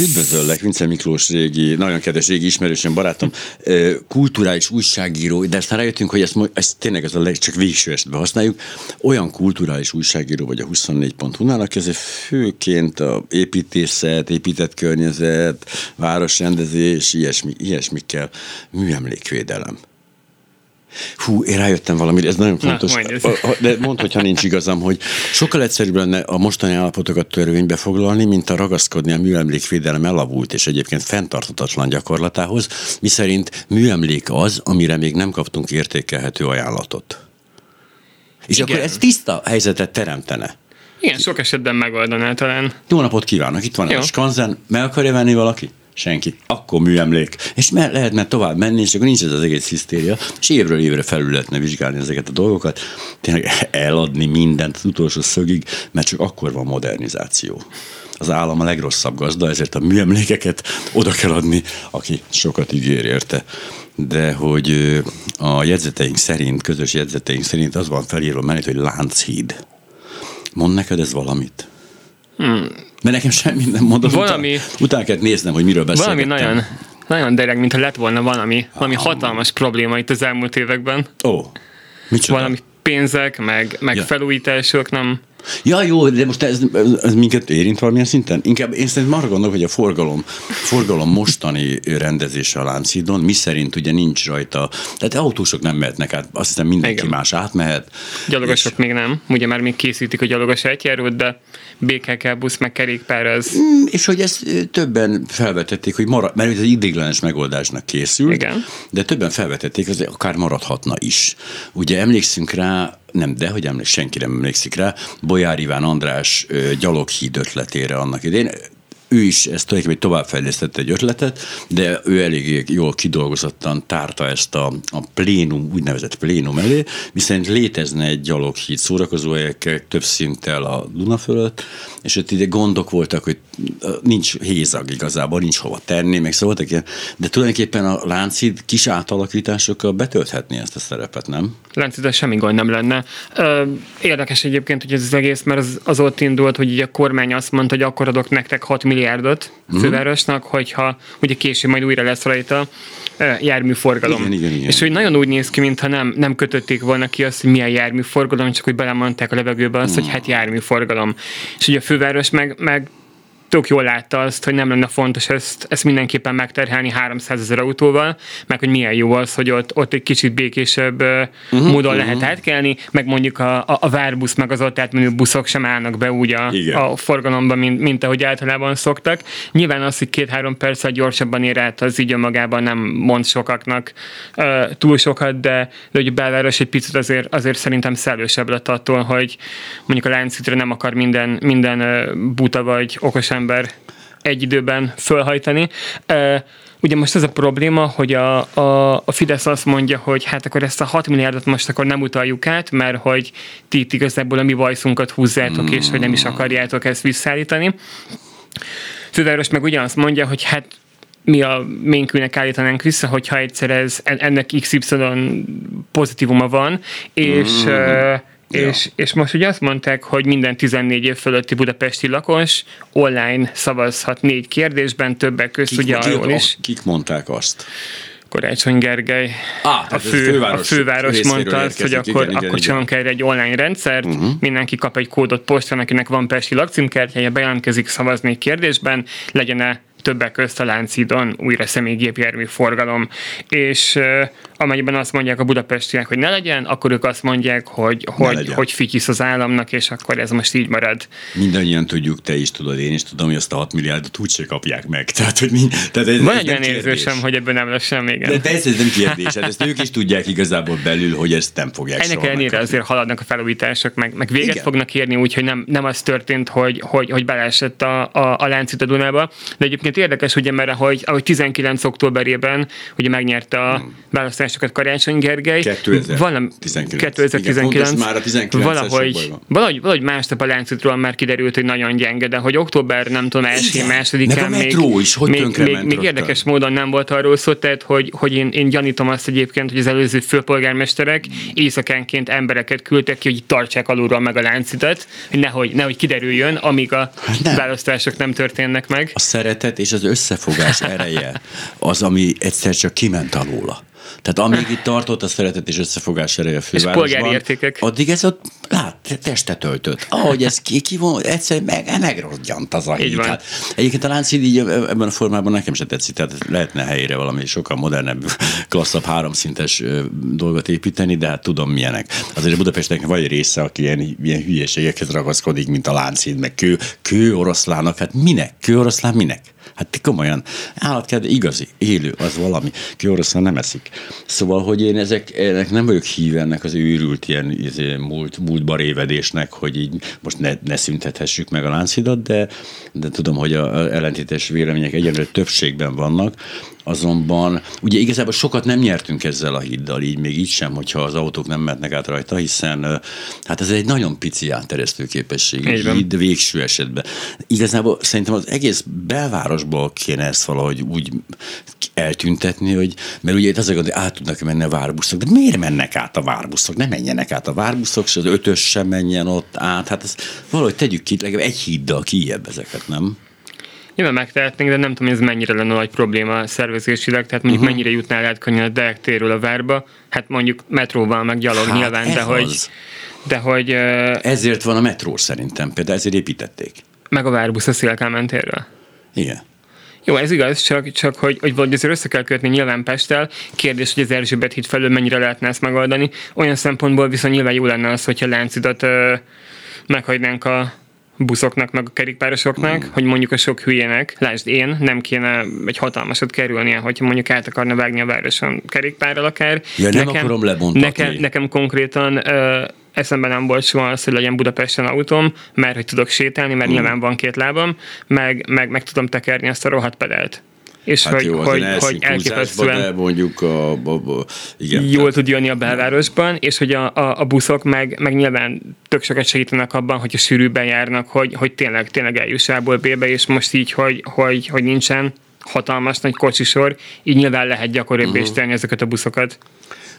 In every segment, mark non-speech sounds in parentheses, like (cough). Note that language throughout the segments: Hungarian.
Üdvözöllek, Vince Miklós régi, nagyon kedves régi ismerősöm, barátom, kulturális újságíró, de aztán rájöttünk, hogy ezt, ezt tényleg ez a leg, csak végső esetben használjuk. Olyan kulturális újságíró vagy a 24.hu-nál, aki azért főként a építészet, épített környezet, városrendezés, ilyesmi, ilyesmikkel, műemlékvédelem. Hú, én rájöttem valamire, ez nagyon fontos. Na, de mondd, hogyha nincs igazam, hogy sokkal egyszerűbb lenne a mostani állapotokat törvénybe foglalni, mint a ragaszkodni a műemlékvédelem elavult és egyébként fenntartatatlan gyakorlatához, miszerint műemlék az, amire még nem kaptunk értékelhető ajánlatot. És Igen. akkor ez tiszta helyzetet teremtene. Igen, sok esetben megoldaná talán. Jó napot kívánok, itt van Jó. a skanzen, meg akarja venni valaki? Senki. Akkor műemlék. És me- lehetne tovább menni, és akkor nincs ez az egész hisztéria, és évről évre felül lehetne vizsgálni ezeket a dolgokat, tényleg eladni mindent az utolsó szögig, mert csak akkor van modernizáció. Az állam a legrosszabb gazda, ezért a műemlékeket oda kell adni, aki sokat ígér érte. De hogy a jegyzeteink szerint, közös jegyzeteink szerint az van felírva mellett, hogy Lánchíd. Mond neked ez valamit? Hmm mert nekem semmi nem mondom. Valami, utána, utána kellett néznem, hogy miről beszélgettem. Valami nagyon, nagyon dereg, mintha lett volna valami, valami ah. hatalmas probléma itt az elmúlt években. Ó, micsoda? Valami pénzek, meg, meg ja. felújítások, nem, Ja, jó, de most ez, ez, minket érint valamilyen szinten? Inkább én szerintem arra gondolok, hogy a forgalom, forgalom mostani rendezése a Lánchídon, mi szerint ugye nincs rajta, tehát autósok nem mehetnek át, azt hiszem mindenki Igen. más átmehet. Gyalogosok és... még nem, ugye már még készítik a gyalogos egyjárót, de BKK busz meg kerékpár az. Mm, és hogy ezt többen felvetették, hogy marad, mert ez egy idéglenes megoldásnak készült, Igen. de többen felvetették, hogy akár maradhatna is. Ugye emlékszünk rá, nem, de hogy emlékszik, senki nem emlékszik rá, Bolyár Iván András gyaloghíd ötletére annak idején ő is ezt tulajdonképpen továbbfejlesztette egy ötletet, de ő elég jól kidolgozottan tárta ezt a, a plénum, úgynevezett plénum elé, viszont létezne egy gyaloghíd szórakozóhelyekkel több szinttel a Duna fölött, és ott ide gondok voltak, hogy nincs hézag igazából, nincs hova tenni, meg szóval de tulajdonképpen a Lánchíd kis átalakításokkal betölthetné ezt a szerepet, nem? Lánchíd semmi gond nem lenne. Érdekes egyébként, hogy ez az egész, mert az, az ott indult, hogy így a kormány azt mondta, hogy akkor adok nektek 6 millió milliárdot a mhm. fővárosnak, hogyha ugye később majd újra lesz rajta járműforgalom. Igen, igen, igen. És hogy nagyon úgy néz ki, mintha nem, nem kötötték volna ki azt, hogy milyen járműforgalom, csak hogy belemondták a levegőbe azt, mm. hogy hát járműforgalom. És ugye a főváros meg, meg tök jól látta azt, hogy nem lenne fontos ezt, ezt mindenképpen megterhelni 300 ezer autóval, meg hogy milyen jó az, hogy ott, ott egy kicsit békésebb uh-huh, módon uh-huh. lehet átkelni, meg mondjuk a, a, a várbusz, meg az ott átmenő buszok sem állnak be úgy a, a forgalomban, mint, mint ahogy általában szoktak. Nyilván az, hogy két-három perccel gyorsabban ér át, az így önmagában nem mond sokaknak uh, túl sokat, de, de hogy a belváros egy picit azért, azért szerintem szellősebb lett attól, hogy mondjuk a láncitre nem akar minden, minden buta vagy okos ember egy időben fölhajtani. Ugye most ez a probléma, hogy a, a, a Fidesz azt mondja, hogy hát akkor ezt a 6 milliárdot most akkor nem utaljuk át, mert hogy ti itt igazából a mi vajszunkat húzzátok, és hogy nem is akarjátok ezt visszaállítani. Főváros meg ugyanazt mondja, hogy hát mi a ménkűnek állítanánk vissza, hogyha egyszer ez, ennek XY pozitívuma van, és mm. Ja. És, és most ugye azt mondták, hogy minden 14 év fölötti budapesti lakos online szavazhat négy kérdésben, többek között ugye arról is. Kik mondták azt? Karácsony Gergely, ah, a, fő, főváros, a főváros mondta azt, hogy akkor, igen, akkor csinálunk kell egy online rendszert, uh-huh. mindenki kap egy kódot postán, akinek van pesti lakcímkártyája, bejelentkezik szavazni egy kérdésben, legyen-e többek közt a Láncidon újra személygépjármű forgalom, és amennyiben azt mondják a budapestiek, hogy ne legyen, akkor ők azt mondják, hogy, hogy, hogy fikisz az államnak, és akkor ez most így marad. Mindannyian tudjuk, te is tudod, én is tudom, hogy azt a 6 milliárdot úgyse kapják meg. (laughs) Tehát, hogy mi, tehát ez, Van egy olyan érzésem, hogy ebből nem lesz semmi. Igen. De persze ez nem kérdés, hát ezt ők is tudják igazából belül, hogy ezt nem fogják Ennek ellenére azért haladnak a felújítások, meg, meg véget Igen. fognak érni, úgyhogy nem, nem az történt, hogy, hogy, hogy beleesett a, a, a láncít a Dunába. De egyébként érdekes, ugye, mert ahogy, ahogy 19 októberében ugye megnyerte a hmm. választás sokat Karácsony Gergely. 2019. 2019. Igen, már a 19 valahogy, valahogy, valahogy másnap a láncítról már kiderült, hogy nagyon gyenge, de hogy október, nem tudom, első, másodikán még, is, hogy még, még, még érdekes módon nem volt arról szó, tehát hogy, hogy én, én gyanítom azt egyébként, hogy az előző főpolgármesterek éjszakánként embereket küldtek ki, hogy tartsák alulról meg a láncitat, hogy nehogy, nehogy kiderüljön, amíg a Hát nem. választások nem történnek meg. A szeretet és az összefogás ereje az, ami egyszer csak kiment alóla. Tehát amíg itt tartott a szeretet és összefogás ereje a fővárosban, polgári értékek. addig ez ott lát, testet öltött. Ahogy ez ki, ki von, egyszer meg, megrodjant az a híd. van. Hát, egyébként a Lánchíd így ebben a formában nekem se tetszik, tehát lehetne helyére valami sokkal modernebb, klasszabb, háromszintes dolgot építeni, de hát tudom milyenek. Azért Budapestnek vagy része, aki ilyen, ilyen hülyeségekhez ragaszkodik, mint a Lánchíd, meg kő, kő oroszlának, hát minek? Kő oroszlán minek? Hát komolyan, állatkedve igazi, élő, az valami. Kő oroszlán nem eszik. Szóval, hogy én ezek, ennek nem vagyok híve ennek az őrült ilyen izé, múlt, múltba révedésnek, hogy így most ne, ne szüntethessük meg a Lánchidat, de, de tudom, hogy a, a ellentétes vélemények egyenlő többségben vannak, azonban ugye igazából sokat nem nyertünk ezzel a híddal, így még így sem, hogyha az autók nem mehetnek át rajta, hiszen hát ez egy nagyon pici átteresztő képességű Így van. híd végső esetben. Igazából szerintem az egész belvárosból kéne ezt valahogy úgy eltüntetni, hogy, mert ugye itt az hogy át tudnak menni a várbuszok, de miért mennek át a várbuszok? Ne menjenek át a várbuszok, és az ötös sem menjen ott át. Hát ez valahogy tegyük ki, legalább egy híddal kijebb ezeket, nem? Nyilván megtehetnénk, de nem tudom, hogy ez mennyire lenne nagy probléma szervezésileg, tehát mondjuk uh-huh. mennyire jutnál át könnyen a Deák a várba, hát mondjuk metróval meg gyalog Hát nyilván, de hogy, az. de hogy Ezért van a metró szerintem, például ezért építették. meg a várbusz a Szélkámán térről. Igen. Jó, ez igaz, csak, csak hogy, hogy valahogy azért össze kell kötni nyilván Pesttel. Kérdés, hogy az Erzsébet híd felől mennyire lehetne ezt megoldani. Olyan szempontból viszont nyilván jó lenne az, hogyha Láncidat ö, meghagynánk a buszoknak, meg a kerékpárosoknak, Hmm. hogy mondjuk a sok hülyének, lásd én, nem kéne egy hatalmasat kerülnie, hogyha mondjuk át akarna vágni a városon kerékpárral akár. Ja, nem akarom lebontatni. Nekem, nekem konkrétan ö, eszembe nem volt soha az, hogy legyen Budapesten autóm, mert hogy tudok sétálni, mert Hmm. nyilván van két lábam, meg, meg, meg tudom tekerni azt a rohadt pedált. És Hát hogy, jó, hogy, hogy, hogy elképesztően... de mondjuk a, a, a, igen. jól tud jönni a belvárosban, és hogy a, a, a buszok meg, meg nyilván tök sokat segítenek abban, hogyha sűrűbben járnak, hogy, hogy tényleg, tényleg eljuss A-ból B-be, és most így, hogy, hogy, hogy nincsen hatalmas nagy kocsisor, így nyilván lehet gyakoribb Mhm. uh-huh. tenni ezeket a buszokat.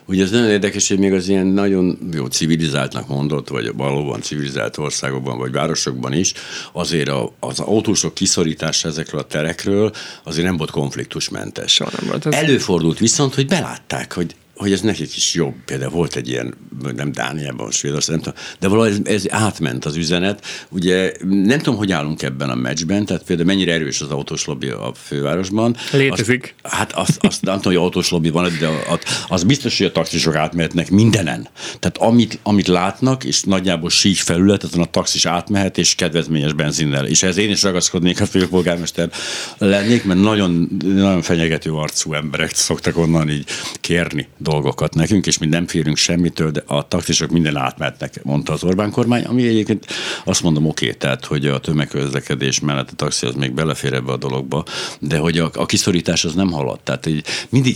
Ugye az nagyon érdekes, hogy még az ilyen nagyon jó civilizáltnak mondott, vagy valóban civilizált országokban, vagy városokban is, azért a, az autósok kiszorítása ezekről a terekről azért nem volt konfliktusmentes. Soha nem volt az. Előfordult viszont, hogy belátták, hogy hogy ez nekik is jobb. Például volt egy ilyen, nem Dániában, Svédország, nem tudom, de valahogy ez, ez átment az üzenet. Ugye nem tudom, hogy állunk ebben a meccsben, tehát például mennyire erős az autós lobby a fővárosban. Létezik. Azt, hát azt, azt nem tudom, hogy autós lobby van, de az, az biztos, hogy a taxisok átmehetnek mindenen. Tehát amit, amit látnak, és nagyjából sík felület, azon a taxis átmehet, és kedvezményes benzinnel. És ez én is ragaszkodnék, ha főpolgármester lennék, mert nagyon, nagyon fenyegető arcú emberek szoktak onnan így kérni dolgokat nekünk, és mi nem férünk semmitől, de a taxisok minden átmehetnek, mondta az Orbán kormány, ami egyébként azt mondom oké, tehát hogy a tömegközlekedés mellett a taxi az még belefér ebbe a dologba, de hogy a, a kiszorítás az nem halad. Tehát így mindig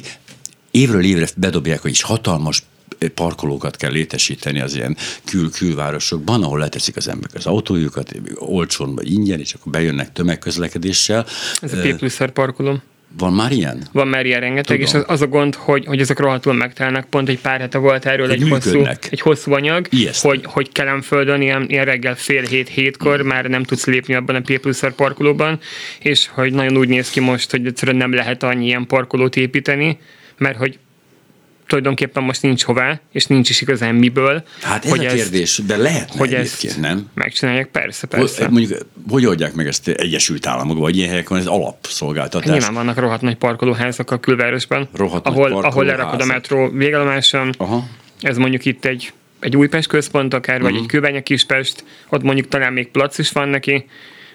évről évre bedobják, hogy is hatalmas parkolókat kell létesíteni az ilyen kül külvárosokban, ahol leteszik az emberek az autójukat, olcsón vagy ingyen, és akkor bejönnek tömegközlekedéssel. Ez a P plusz parkoló. Van már ilyen? Van már ilyen rengeteg, Tudom. és az, az a gond, hogy, hogy ezek rohadtul megtelnek. Pont egy pár hete volt erről Hogy egy hosszú, működnek. egy hosszú anyag, Ijesztő. hogy, hogy Kelemföldön ilyen, ilyen reggel fél hét hétkor már nem tudsz lépni abban a P parkolóban, és hogy nagyon úgy néz ki most, hogy egyszerűen nem lehet annyi ilyen parkolót építeni, mert hogy tulajdonképpen most nincs hová, és nincs is igazán miből. Hát ez hogy a kérdés, de lehetne hogy ezt nem? megcsinálják, persze, Hogy, persze. mondjuk, hogy oldják meg ezt Egyesült Államokban, vagy ilyen helyeken, ez alapszolgáltatás. Nyilván vannak rohadt nagy parkolóházak a külvárosban, Rohadt ahol, ahol lerakod a metró végállomáson, Aha. ez mondjuk itt egy, egy Újpest központ akár, vagy Mhm. egy Kőbánya Kispest, ott mondjuk talán még plac is van neki,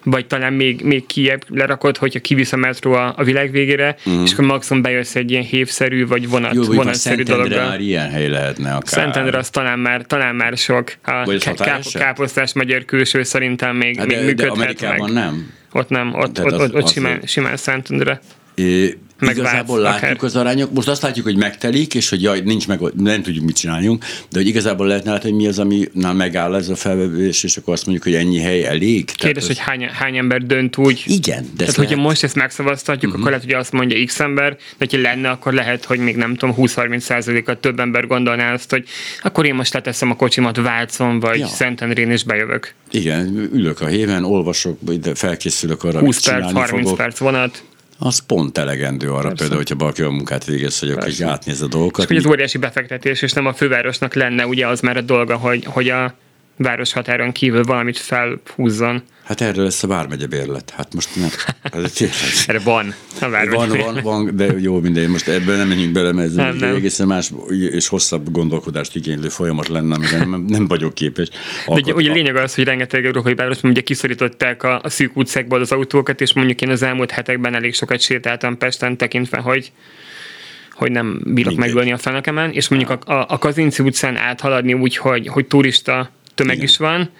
vagy talán még, még kiebb lerakod, hogyha kivisz a metró a, a világ végére, és akkor maximum bejössz egy ilyen hévszerű, vagy vonat. Jó, vonatszerű dologgal. már ilyen hely lehetne akár. Szentendre az talán már, talán már sok. A káp- káposztás magyar külső szerintem még, Hát még de, de működhet Amerikában meg. nem. Ott nem, ott, Tehát ott, az- ott, ott az- simán, simán Szentendre. É, meg Igazából látjuk akár. az arányok. Most azt látjuk, hogy megtelik, és hogy jaj, nincs meg, nem tudjuk, mit csináljunk, de hogy igazából lehetne látni, hogy mi az, ami na, megáll ez a felvevés, és akkor azt mondjuk, hogy ennyi hely elég. Kérdés, hogy hány, hány ember dönt úgy. Igen, de Tehát, hogyha lehet- most ezt megszavaztatjuk, uh-huh. akkor lehet, hogy azt mondja X ember, de hogyha lenne, akkor lehet, hogy még nem tudom, 20-30 százalékat több ember gondolná azt, hogy akkor én most leteszem a kocsimat Vácon, vagy Ja. Szentendrén, és bejövök. Igen, ülök a héven, olvasok, felkészülök arra, 20 amit perc, csinálni 30 fogok. perc vonat. Az pont elegendő arra Persze. például, hogyha valaki a munkát végez, hogy Persze. átnéz a dolgokat. És hogy az óriási befektetés, és nem a fővárosnak lenne ugye az már a dolga, hogy, hogy a város határon kívül valamit felhúzzon. Hát erről lesz a vármegye bérlet. Hát most nem. Ez. (laughs) Erre van a város. Van, van, van, de jó minden. Most ebben nem menjünk bele, mert ez Nem, nem, egészen más és hosszabb gondolkodást igénylő folyamat lenne, amire nem, nem vagyok képes. De ugye, Alkot- ugye lényeg az, hogy rengeteg európai városban ugye kiszorították a, a szűk utcákból az autókat, és mondjuk én az elmúlt hetekben elég sokat sétáltam Pesten, tekintve, hogy hogy nem bírok Mindegy. megölni a fenekemen, és mondjuk a, a, a Kazinci utcán áthaladni úgy, hogy, hogy turista tömeg Igen. is van,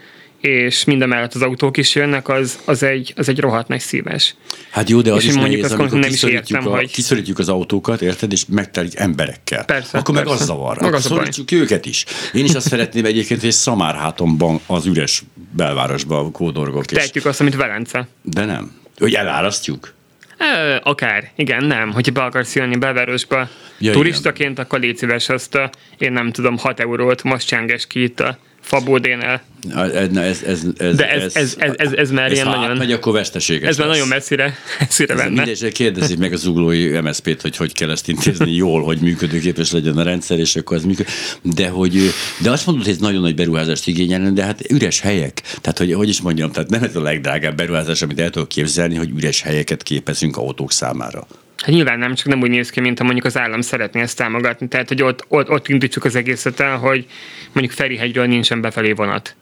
és minden mellett az autók is jönnek, az, az, egy, az egy rohadt nagy szíves. Hát jó, de az És is mondjuk nehéz, azt nem is értem, a, hogy- kiszorítjuk az autókat, érted, és megtelik emberekkel. Persze, Akkor meg persze. az zavar. Meg az baj. szorítsuk őket is. Én is azt szeretném egyébként, hogy szamárhátomban az üres belvárosban kódorgok. És, Tehetjük azt, amit Velence. de nem. Hogy elárasztjuk. Ö, akár, igen, nem. Hogyha be akarsz jönni belvárosba ja, turistaként, igen. akkor légy szíves azt a, én nem tudom, 6 eurót most csenges ki itt a Fabódénál. Ez, ez, ez, ez, De ez- ez- ez- ez- ez már ilyen ha nagyon- átmegy, akkor veszteséges Ez már lesz. nagyon messzire, messzire Ez venne. Mindegy, kérdezik meg az zuglói MSZP-t, hogy hogy kell ezt intézni jól, hogy működőképes legyen a rendszer, és akkor ez működik. De, hogy, de azt mondod, hogy ez nagyon nagy beruházást igényelne, de hát üres helyek. Tehát, hogy, hogy is mondjam, tehát nem ez a legdrágább beruházás, amit el tudok képzelni, hogy üres helyeket képezünk autók számára. Hát nyilván nem, csak nem úgy néz ki, mint mondjuk az állam szeretné ezt támogatni. Tehát, hogy ott, ott, ott indítsuk az egészet el, hogy mondjuk Ferihegyről nincsen befelé vonat.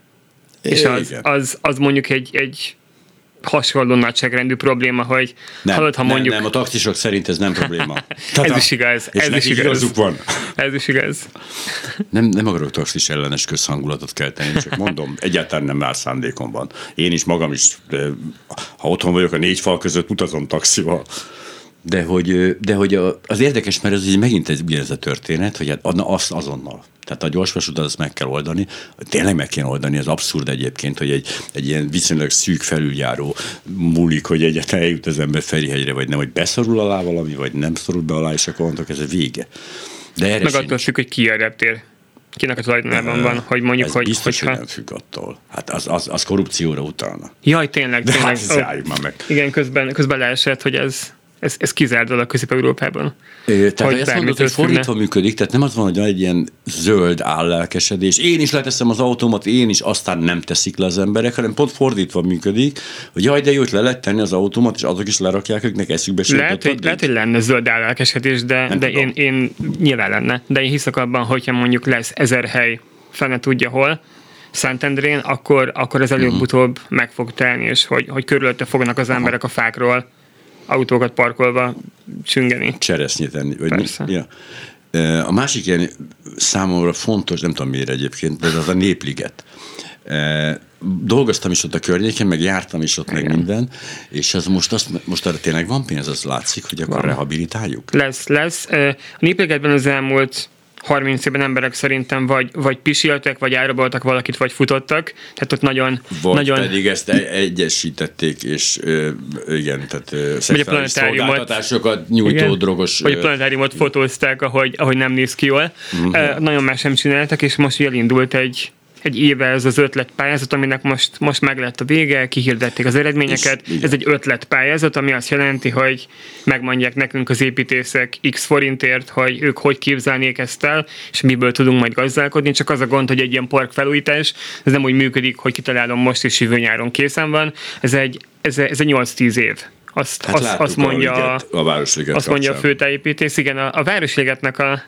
És az, Igen. az, az mondjuk egy, egy hasonló nagyságrendű probléma, hogy nem, hallod, ha nem, mondjuk... nem, a taxisok szerint ez nem probléma. (laughs) Ez is igaz, És ez is igaz. igazuk van. Ez is igaz. Nem, nem akarok taxis ellenes közhangulatot kelteni, csak mondom, egyáltalán nem már szándékom van. Én is magam is, ha otthon vagyok a négy fal között, utazom taxival. De hogy, de hogy az érdekes, mert ez így megint ez, ugyanez a történet, hogy hát na, azt azonnal. Tehát a gyorsvasutat azt meg kell oldani, tényleg meg kell oldani, az abszurd egyébként, hogy egy, egy ilyen viszonylag szűk felüljáró múlik, hogy egyáltalán eljut az ember Ferihegyre, vagy nem, hogy beszorul alá valami, vagy nem szorul be alá, és akkor mondok, ez a vége. De erre Meg attól függ, hogy ki a. Kinek a tulajdonában van, hogy mondjuk, Ez hogy, biztos, hogyha... hogy nem függ attól. Hát az, az, az korrupcióra utalna. Jaj, tényleg, De tényleg. hát ezt álljuk már meg. Igen, közben, közben leesett, hogy ez, ez, ez kizárt dolog Közép-Európában. Tehát Hogy azt mondod, hogy fordítva működik, tehát nem az van, hogy egy ilyen zöld állelkesedés. Én is leteszem az autómat, én is, aztán nem teszik le az emberek, hanem pont fordítva működik, hogy jaj, de jó, hogy le lehet tenni az autómat, és azok is lerakják, akiknek eszükbe se Lehet, hogy, lehet, hogy lenne zöld állelkesedés, de, Nem de tudom. én, én nyilván lenne. De én hiszek abban, hogyha mondjuk lesz ezer hely, fene tudja hol, Szentendrén, akkor, akkor ez előbb-utóbb meg fog telni, és hogy, hogy körülötte fognak az emberek a fákról autókat parkolva csüngeni. cseresznyét enni. Vagy Persze. Mi? Ja. A másik ilyen számomra fontos, nem tudom miért egyébként, de az a népliget. Dolgoztam is ott a környéken, meg jártam is ott, meg Igen. minden, és az most, azt, most arra tényleg van pénz, az látszik, hogy akkor Van. rehabilitáljuk. Lesz, lesz. A Néplégetben az elmúlt 30 évben emberek szerintem vagy, vagy pisiltek, vagy elraboltak valakit, vagy futottak. Tehát ott nagyon, Vagy nagyon pedig ezt e- egyesítették, és ö, igen, tehát ö, szexuális planetáriumot- szolgáltatásokat nyújtó Igen. drogos... Vagy a ö, planetáriumot fotózták, ahogy, ahogy nem néz ki jól. Uh-huh. Nagyon más sem csináltak, és most elindult egy, egy éve ez az ötletpályázat, aminek most, most meg lett a vége, kihirdették az eredményeket. És igen. ez egy ötletpályázat, ami azt jelenti, hogy megmondják nekünk az építészek x forintért, hogy ők hogy képzelnék ezt el, és miből tudunk majd gazdálkodni. Csak az a gond, hogy egy ilyen park felújítás, ez nem úgy működik, hogy kitalálom most és jövő nyáron készen van. Ez egy, ez, ez egy 8-10 év. Azt, Hát azt, azt mondja a, a Városliget azt mondja a főtájépítész, igen, a, a Városligetnek a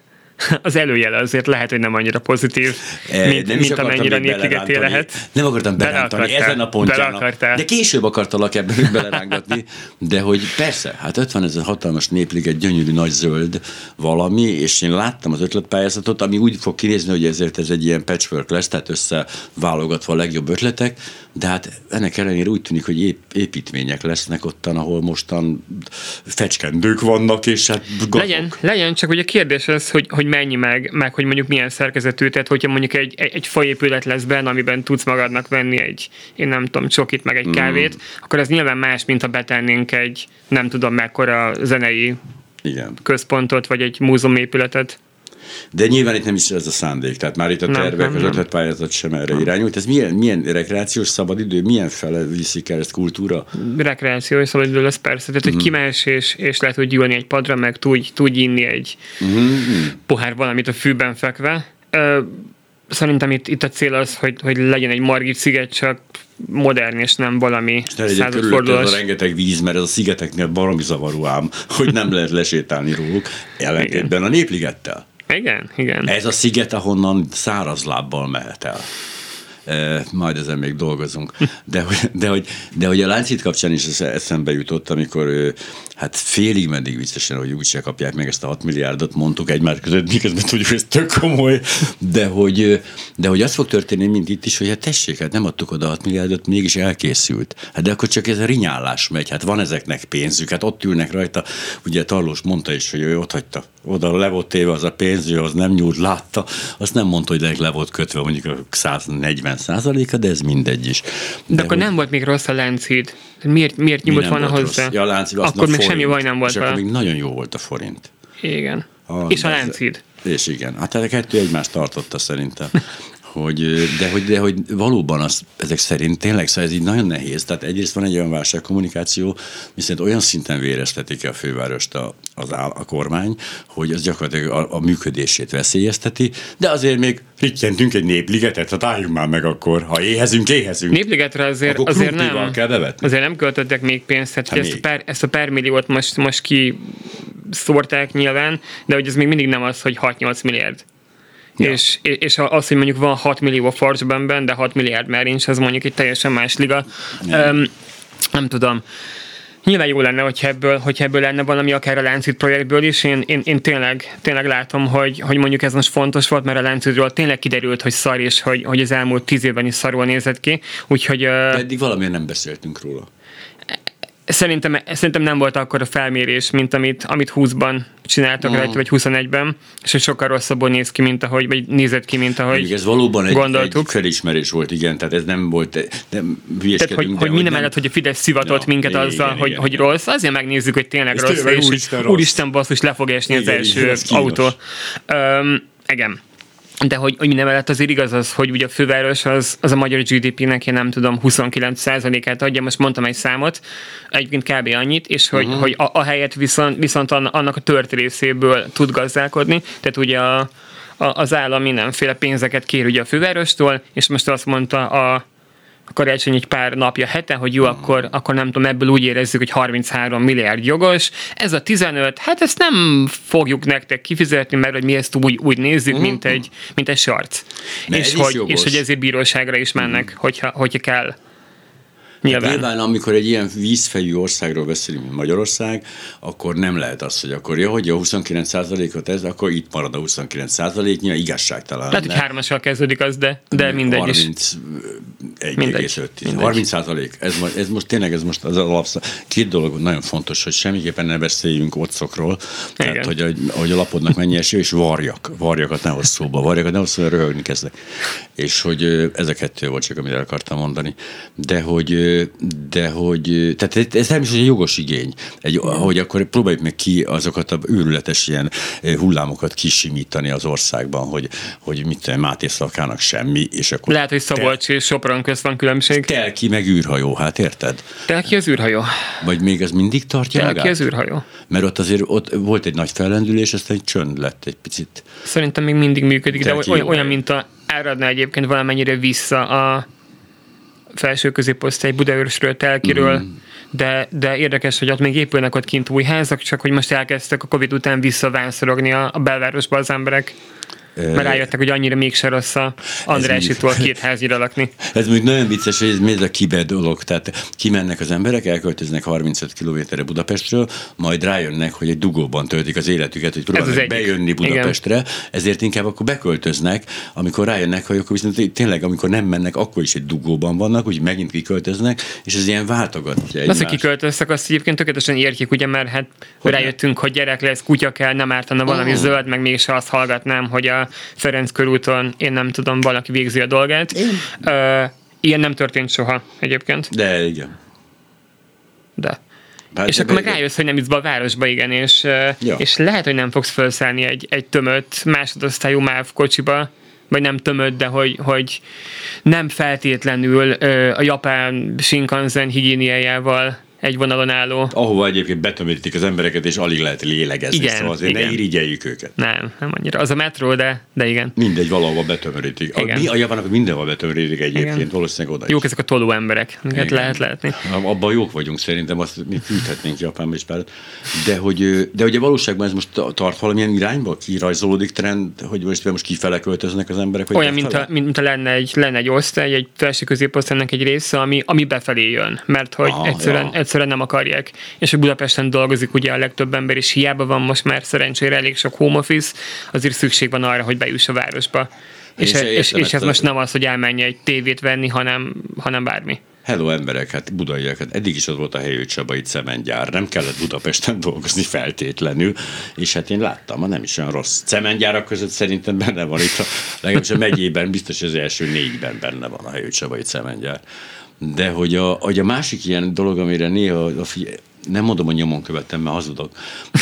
(laughs) az előjele azért lehet, hogy nem annyira pozitív, E, mint, nem mint amennyire belerántani. lehet. Nem akartam berántani ezen a pontján. De később akartalak ebben belerángatni, de hogy persze, hát ott van ez a hatalmas népliget, gyönyörű nagy zöld valami, és én láttam az ötletpályázatot, ami úgy fog kinézni, hogy ezért ez egy ilyen patchwork lesz, tehát összeválogatva a legjobb ötletek, de hát ennek ellenére úgy tűnik, hogy ép, építmények lesznek ottan, ahol mostan fecskendők vannak, és hát gazok. Legyen, legyen, csak ugye a kérdés az, hogy, hogy mennyi meg, meg hogy mondjuk milyen szerkezetű, tehát hogyha mondjuk egy, egy, egy faépület lesz benne, amiben tudsz magadnak venni egy, én nem tudom, csokit, meg egy kávét, akkor ez nyilván más, mint ha betennénk egy, nem tudom mekkora zenei Igen. központot, vagy egy múzeumépületet. De nyilván itt nem is ez a szándék, tehát már itt a Nem, tervek, nem, az nem. ötletpályázat sem erre irányult. Ez milyen, milyen rekreációs szabadidő, milyen fele viszik el ezt kultúra? rekreáció és szabadidő lesz persze. Tehát, hogy kimehetsz és, és le tudj ülni egy padra, meg tudj, tudj inni egy pohár valamit a fűben fekve. Ö, szerintem itt, itt a cél az, hogy, hogy legyen egy Margit sziget, csak modern, és nem valami körülötte ez a századfordulós. rengeteg víz, mert ez a szigeteknél baromi zavaró ám, hogy nem lehet lesétálni róluk, ellentétben a népligettel. Igen, igen. Ez a sziget, ahonnan száraz lábbal mehet el. E, majd ezen még dolgozunk. De, de, hogy, de hogy a láncít kapcsán is ez eszembe jutott, amikor hát félig meddig viccesen, hogy úgyse kapják meg ezt a 6 milliárdot, mondtuk egymás között, miközben tudjuk, hogy ez tök komoly, de hogy, de hogy az fog történni, mint itt is, hogy hát tessék, hát nem adtuk oda 6 milliárdot, mégis elkészült. Hát de akkor csak ez a rinyálás megy, hát van ezeknek pénzük, hát ott ülnek rajta, ugye Tarlós mondta is, hogy ő ott hagyta, oda le volt téve az a pénz, ő az nem nyúlt, látta, azt nem mondta, hogy le volt kötve mondjuk a 140 százaléka, de ez mindegy is. De, akkor hogy- nem volt még rossz a láncid. Miért, miért mi nyúlt nem volna volt hozzá? rossz? Ja, a azt akkor a még semmi baj nem volt vele. még nagyon jó volt a forint. Igen. Ah, és a de láncid. És igen, hát a kettő egymást tartotta szerintem. (laughs) Hogy, de, hogy, de hogy valóban az, ezek szerint tényleg szóval ez így nagyon nehéz. Tehát egyrészt van egy olyan válságkommunikáció, viszont olyan szinten véreztetik a fővárost a, az áll, a kormány, hogy az gyakorlatilag a, a működését veszélyezteti, de azért még rittyentünk egy népligetet, hát álljunk már meg akkor, ha éhezünk, éhezünk. Népligetre azért, Akkor azért nem. kell bevetni. Azért nem költöttek még pénzt, tehát Hát ezt, a pár, ezt a pár milliót most, most ki szórták nyilván, de hogy ez még mindig nem az, hogy 6-8 milliárd. Ja. És, és az, hogy mondjuk van 6 millió a Forge-ben, de 6 milliárd már nincs, az mondjuk egy teljesen más liga. Um, nem tudom. Nyilván jó lenne, hogyha ebből, hogyha ebből lenne valami akár a Láncid projektből is. Én, én, én tényleg, tényleg látom, hogy, hogy mondjuk ez most fontos volt, mert a Láncidról tényleg kiderült, hogy szar, és hogy, hogy az elmúlt tíz évben is szarul nézett ki. Úgyhogy ö, De eddig valamiért nem beszéltünk róla. Szerintem, szerintem nem volt akkor a felmérés, mint amit, amit 20-ban csináltak rajta, vagy 21-ben, és hogy sokkal rosszabbul néz ki, mint ahogy, vagy nézett ki, mint ahogy Mondjuk ez valóban egy, gondoltuk. egy felismerés volt, igen, tehát ez nem volt, nem Tehát, hogy, hogy minden mellett, hogy a Fidesz szivatott Ja, minket igen, azzal, hogy, igen. hogy rossz, azért megnézzük, hogy tényleg És rossz, tényleg és úristen rossz. úristen basszus, le fog esni az Igen, első igen, ez autó. Um, igen. De hogy, hogy minden mellett azért igaz az, hogy ugye a főváros az, az a magyar GDP-nek, én nem tudom, 29%-át adja, most mondtam egy számot, egyébként kb. annyit, és hogy, uh-huh. hogy a, a helyet viszont, viszont anna- annak a tört részéből tud gazdálkodni, tehát ugye a, a, az állam mindenféle pénzeket kér ugye a fővárostól, és most azt mondta a karácsony egy pár napja, hete, hogy jó, akkor, akkor nem tudom, ebből úgy érezzük, hogy 33 milliárd jogos. Ez a 15, hát ezt nem fogjuk nektek kifizetni, mert hogy mi ezt úgy, úgy nézzük, mint egy, mint egy sarc. Ez És hogy, és hogy ezért bíróságra is mennek, hogyha, hogyha kell. Nyilván. Nyilván, amikor egy ilyen vízfejű országról beszélünk, mint Magyarország, akkor nem lehet az, hogy akkor jó, hogy a 29%-ot ez, akkor itt marad a 29%, nyilván igazságtalan. Lehet, hogy hármassal kezdődik az, de, de mindegy is. 31,5. Mindegy. 30 százalék. Ez, ez most tényleg ez most az alapsz. Két dolog nagyon fontos, hogy semmiképpen ne beszéljünk otcokról. Tehát, hogy, a- hogy a lapodnak mennyi eső, és varjak. Varjakat ne hozz szóba. Varjakat ne hozz szóba, röhögni kezdek. És hogy ez a kettő volt csak, amit el akartam mondani. De hogy, de hogy, tehát ez természetesen egy jogos igény. Egy, hogy akkor próbáljuk meg ki azokat a őrületes ilyen ö, hullámokat kisimítani az országban, hogy, hogy mit tudom, Máté Szalkának semmi, és akkor Lehet, hogy Szabolcs és Sopron közt van különbség. Telki meg űrhajó, hát érted? Telki az űrhajó. Vagy még ez mindig tartja Telki magát? az űrhajó. Mert ott azért ott volt egy nagy fellendülés, aztán egy csönd lett egy picit. Szerintem még mindig működik, de Telki olyan, jó olyan hely. mint a áradna egyébként valamennyire vissza a felső középosztály Budaörsről, Telkiről, mm. de, de érdekes, hogy ott még épülnek ott kint új házak, csak hogy most elkezdtek a Covid után visszavánszorogni a, a belvárosba az emberek. Mert rájöttek, hogy annyira mégse rossz a Andrásitól két háznyira lakni. (laughs) Ez még nagyon vicces, hogy ez miért a kibe dolog. Tehát kimennek az emberek, elköltöznek 35 kilométerre Budapestről, majd rájönnek, hogy egy dugóban töltik az életüket, hogy próbálnak bejönni Budapestre, Igen. ezért inkább akkor beköltöznek, amikor rájönnek, hogy akkor viszont tényleg, amikor nem mennek, akkor is egy dugóban vannak, úgy megint kiköltöznek, és ez ilyen váltogatja egymást. Az, hogy kiköltöztek, azt egyébként tökéletesen értjük, ugye, mert hát hogy rájöttünk, hogy gyerek lesz, kutya kell, nem ártana valami oh. zöld, meg mégis azt hallgatnám, hogy a Ferenc körúton, én nem tudom, valaki végzi a dolgát. Uh, ilyen nem történt soha egyébként. De igen. De. Bár és akkor meg rájössz, hogy nem be a városba, igen, és, ja. és lehet, hogy nem fogsz felszállni egy, egy tömött másodosztályú MÁV kocsiba, vagy nem tömött, de hogy, hogy nem feltétlenül a japán Shinkansen higiéniájával egy vonalon álló. Ahova egyébként betömítik az embereket, és alig lehet lélegezni, igen, szóval azért igen. ne irigyeljük őket. Nem, nem annyira. Az a metró, de, de igen. Mindegy, valahova betömörítik. Igen. A, mi a javanok mindenhol betömörítik egyébként, igen. valószínűleg oda Jók ezek a toló emberek, amiket lehet látni. Abban jók vagyunk szerintem, azt mi küldhetnénk Japánba is pár. De hogy, de hogy a valóságban ez most tart valamilyen irányba, kirajzolódik trend, hogy most, most kifele költöznek az emberek? Vagy Olyan, mint a, mint a lenne egy, lenne egy osztály, egy felső középosztálynak egy része, ami, ami befelé jön. Mert hogy ah, egyszerűen, ja egyszerűen nem akarják. És hogy Budapesten dolgozik ugye a legtöbb ember, és hiába van most már szerencsére elég sok home office, azért szükség van arra, hogy bejuss a városba. És, és, és, és ez most nem az, hogy elmenje egy tévét venni, hanem, hanem bármi. Hello emberek, hát budaiak, hát eddig is ott volt a helyi Csaba cementgyár, nem kellett Budapesten (laughs) dolgozni feltétlenül, és hát én láttam, nem is olyan rossz. Cementgyárak között szerintem benne van itt, a, legalábbis a megyében, biztos az első négyben benne van a helyi Csabai cementgyár. De hogy a, hogy a másik ilyen dolog, amire néha a figyel, nem mondom, hogy nyomon követtem, mert hazudok,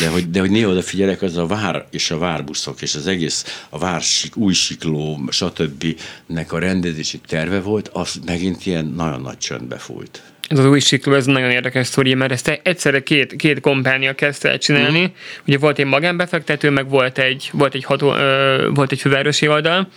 de hogy, de hogy néha odafigyelek, az a vár és a várbuszok, és az egész a vár új sikló, stb. nek a rendezési terve volt, az megint ilyen nagyon nagy csöndbe fújt ez az új sikló, ez nagyon érdekes sztori, mert ezt egyszerre két, két kompánia kezdte el csinálni. Mm. Ugye volt egy magánbefektető, meg volt egy, volt egy, ható, ö, volt egy fővárosi oldal,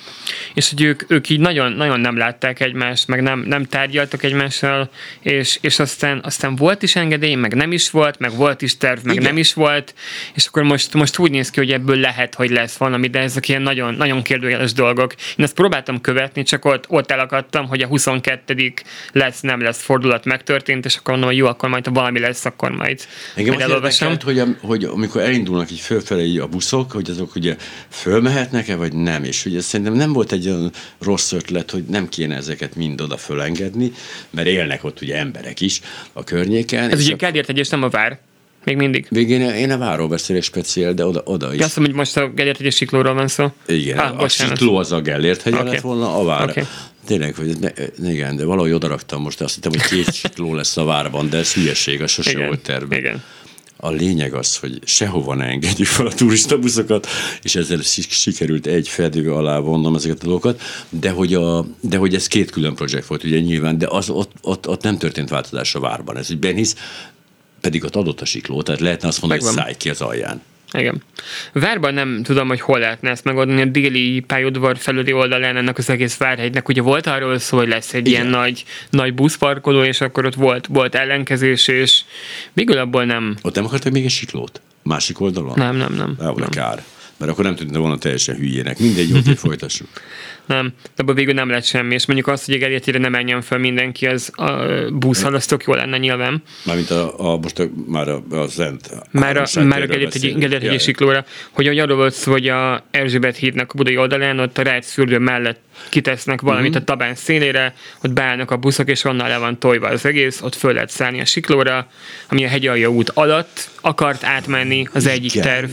és hogy ők, ők így nagyon, nagyon nem látták egymást, meg nem, nem tárgyaltak egymással, és, és aztán, aztán volt is engedély, meg nem is volt, meg volt is terv, meg Igen. nem is volt, és akkor most, most úgy néz ki, hogy ebből lehet, hogy lesz valami, de ezek ilyen nagyon, nagyon kérdőjeles dolgok. Én ezt próbáltam követni, csak ott, ott elakadtam, hogy a 22. lesz, nem lesz fordulat meg megtörtént, és akkor mondom, hogy jó, akkor majd ha valami lesz, akkor majd, Engem majd elolvasom. hogy, hogy amikor elindulnak így fölfelé a buszok, hogy azok ugye fölmehetnek-e, vagy nem, és ugye szerintem nem volt egy olyan rossz ötlet, hogy nem kéne ezeket mind oda fölengedni, mert élnek ott ugye emberek is a környéken. Ez ugye a... Kádért egyes nem a vár. Még mindig. Végén én a váról beszélek speciál, de oda, oda is. Azt mondom, hogy most a Gellért hegyi siklóról van szó. Igen, ah, a sikló az a Gellért hegye okay. lett volna, a vár. Okay. Tényleg, hogy ne, igen, de valahogy odaraktam most, azt hittem, hogy két (laughs) sikló lesz a várban, de ez hülyeség, az sose igen, volt terve. Igen. A lényeg az, hogy sehova ne engedjük fel a turista és ezzel sikerült egy fedő alá vonnom ezeket a dolgokat, de hogy, a, de hogy ez két külön projekt volt, ugye nyilván, de az, ott, ott, ott nem történt változás a várban. Ez ügyben, hisz pedig ott adott a sikló, tehát lehetne azt mondani, Megvan. hogy szállj ki az alján. Igen. Várban nem tudom, hogy hol lehetne ezt megoldani. A déli pályaudvar felüli oldalán ennek az egész várhegynek ugye volt arról szó, hogy lesz egy Igen. ilyen nagy, nagy buszparkoló, és akkor ott volt, volt ellenkezés, és végül abból nem... Ott nem akartak még egy siklót? Másik oldalon? Nem, nem, nem. Ah, nem. kár. Mert akkor nem tűnt volna teljesen hülyének. Mindegy, jó, folytassuk (laughs) nem, abban végül nem lett semmi, és mondjuk azt, hogy Geriatire nem menjen fel mindenki, az a tök jó lenne nyilván. Mármint a, a most a, már a, a Zent. Már a, már a Geriatire siklóra, hogy arról volt szó, hogy a Erzsébet hídnak a budai oldalán, ott a Rájc fürdő mellett kitesznek valamit uh-huh. a tabán szélére, ott beállnak a buszok, és onnan le van tojva az egész, ott föl lehet szállni a siklóra, ami a hegyalja út alatt akart átmenni az egyik Igen. terv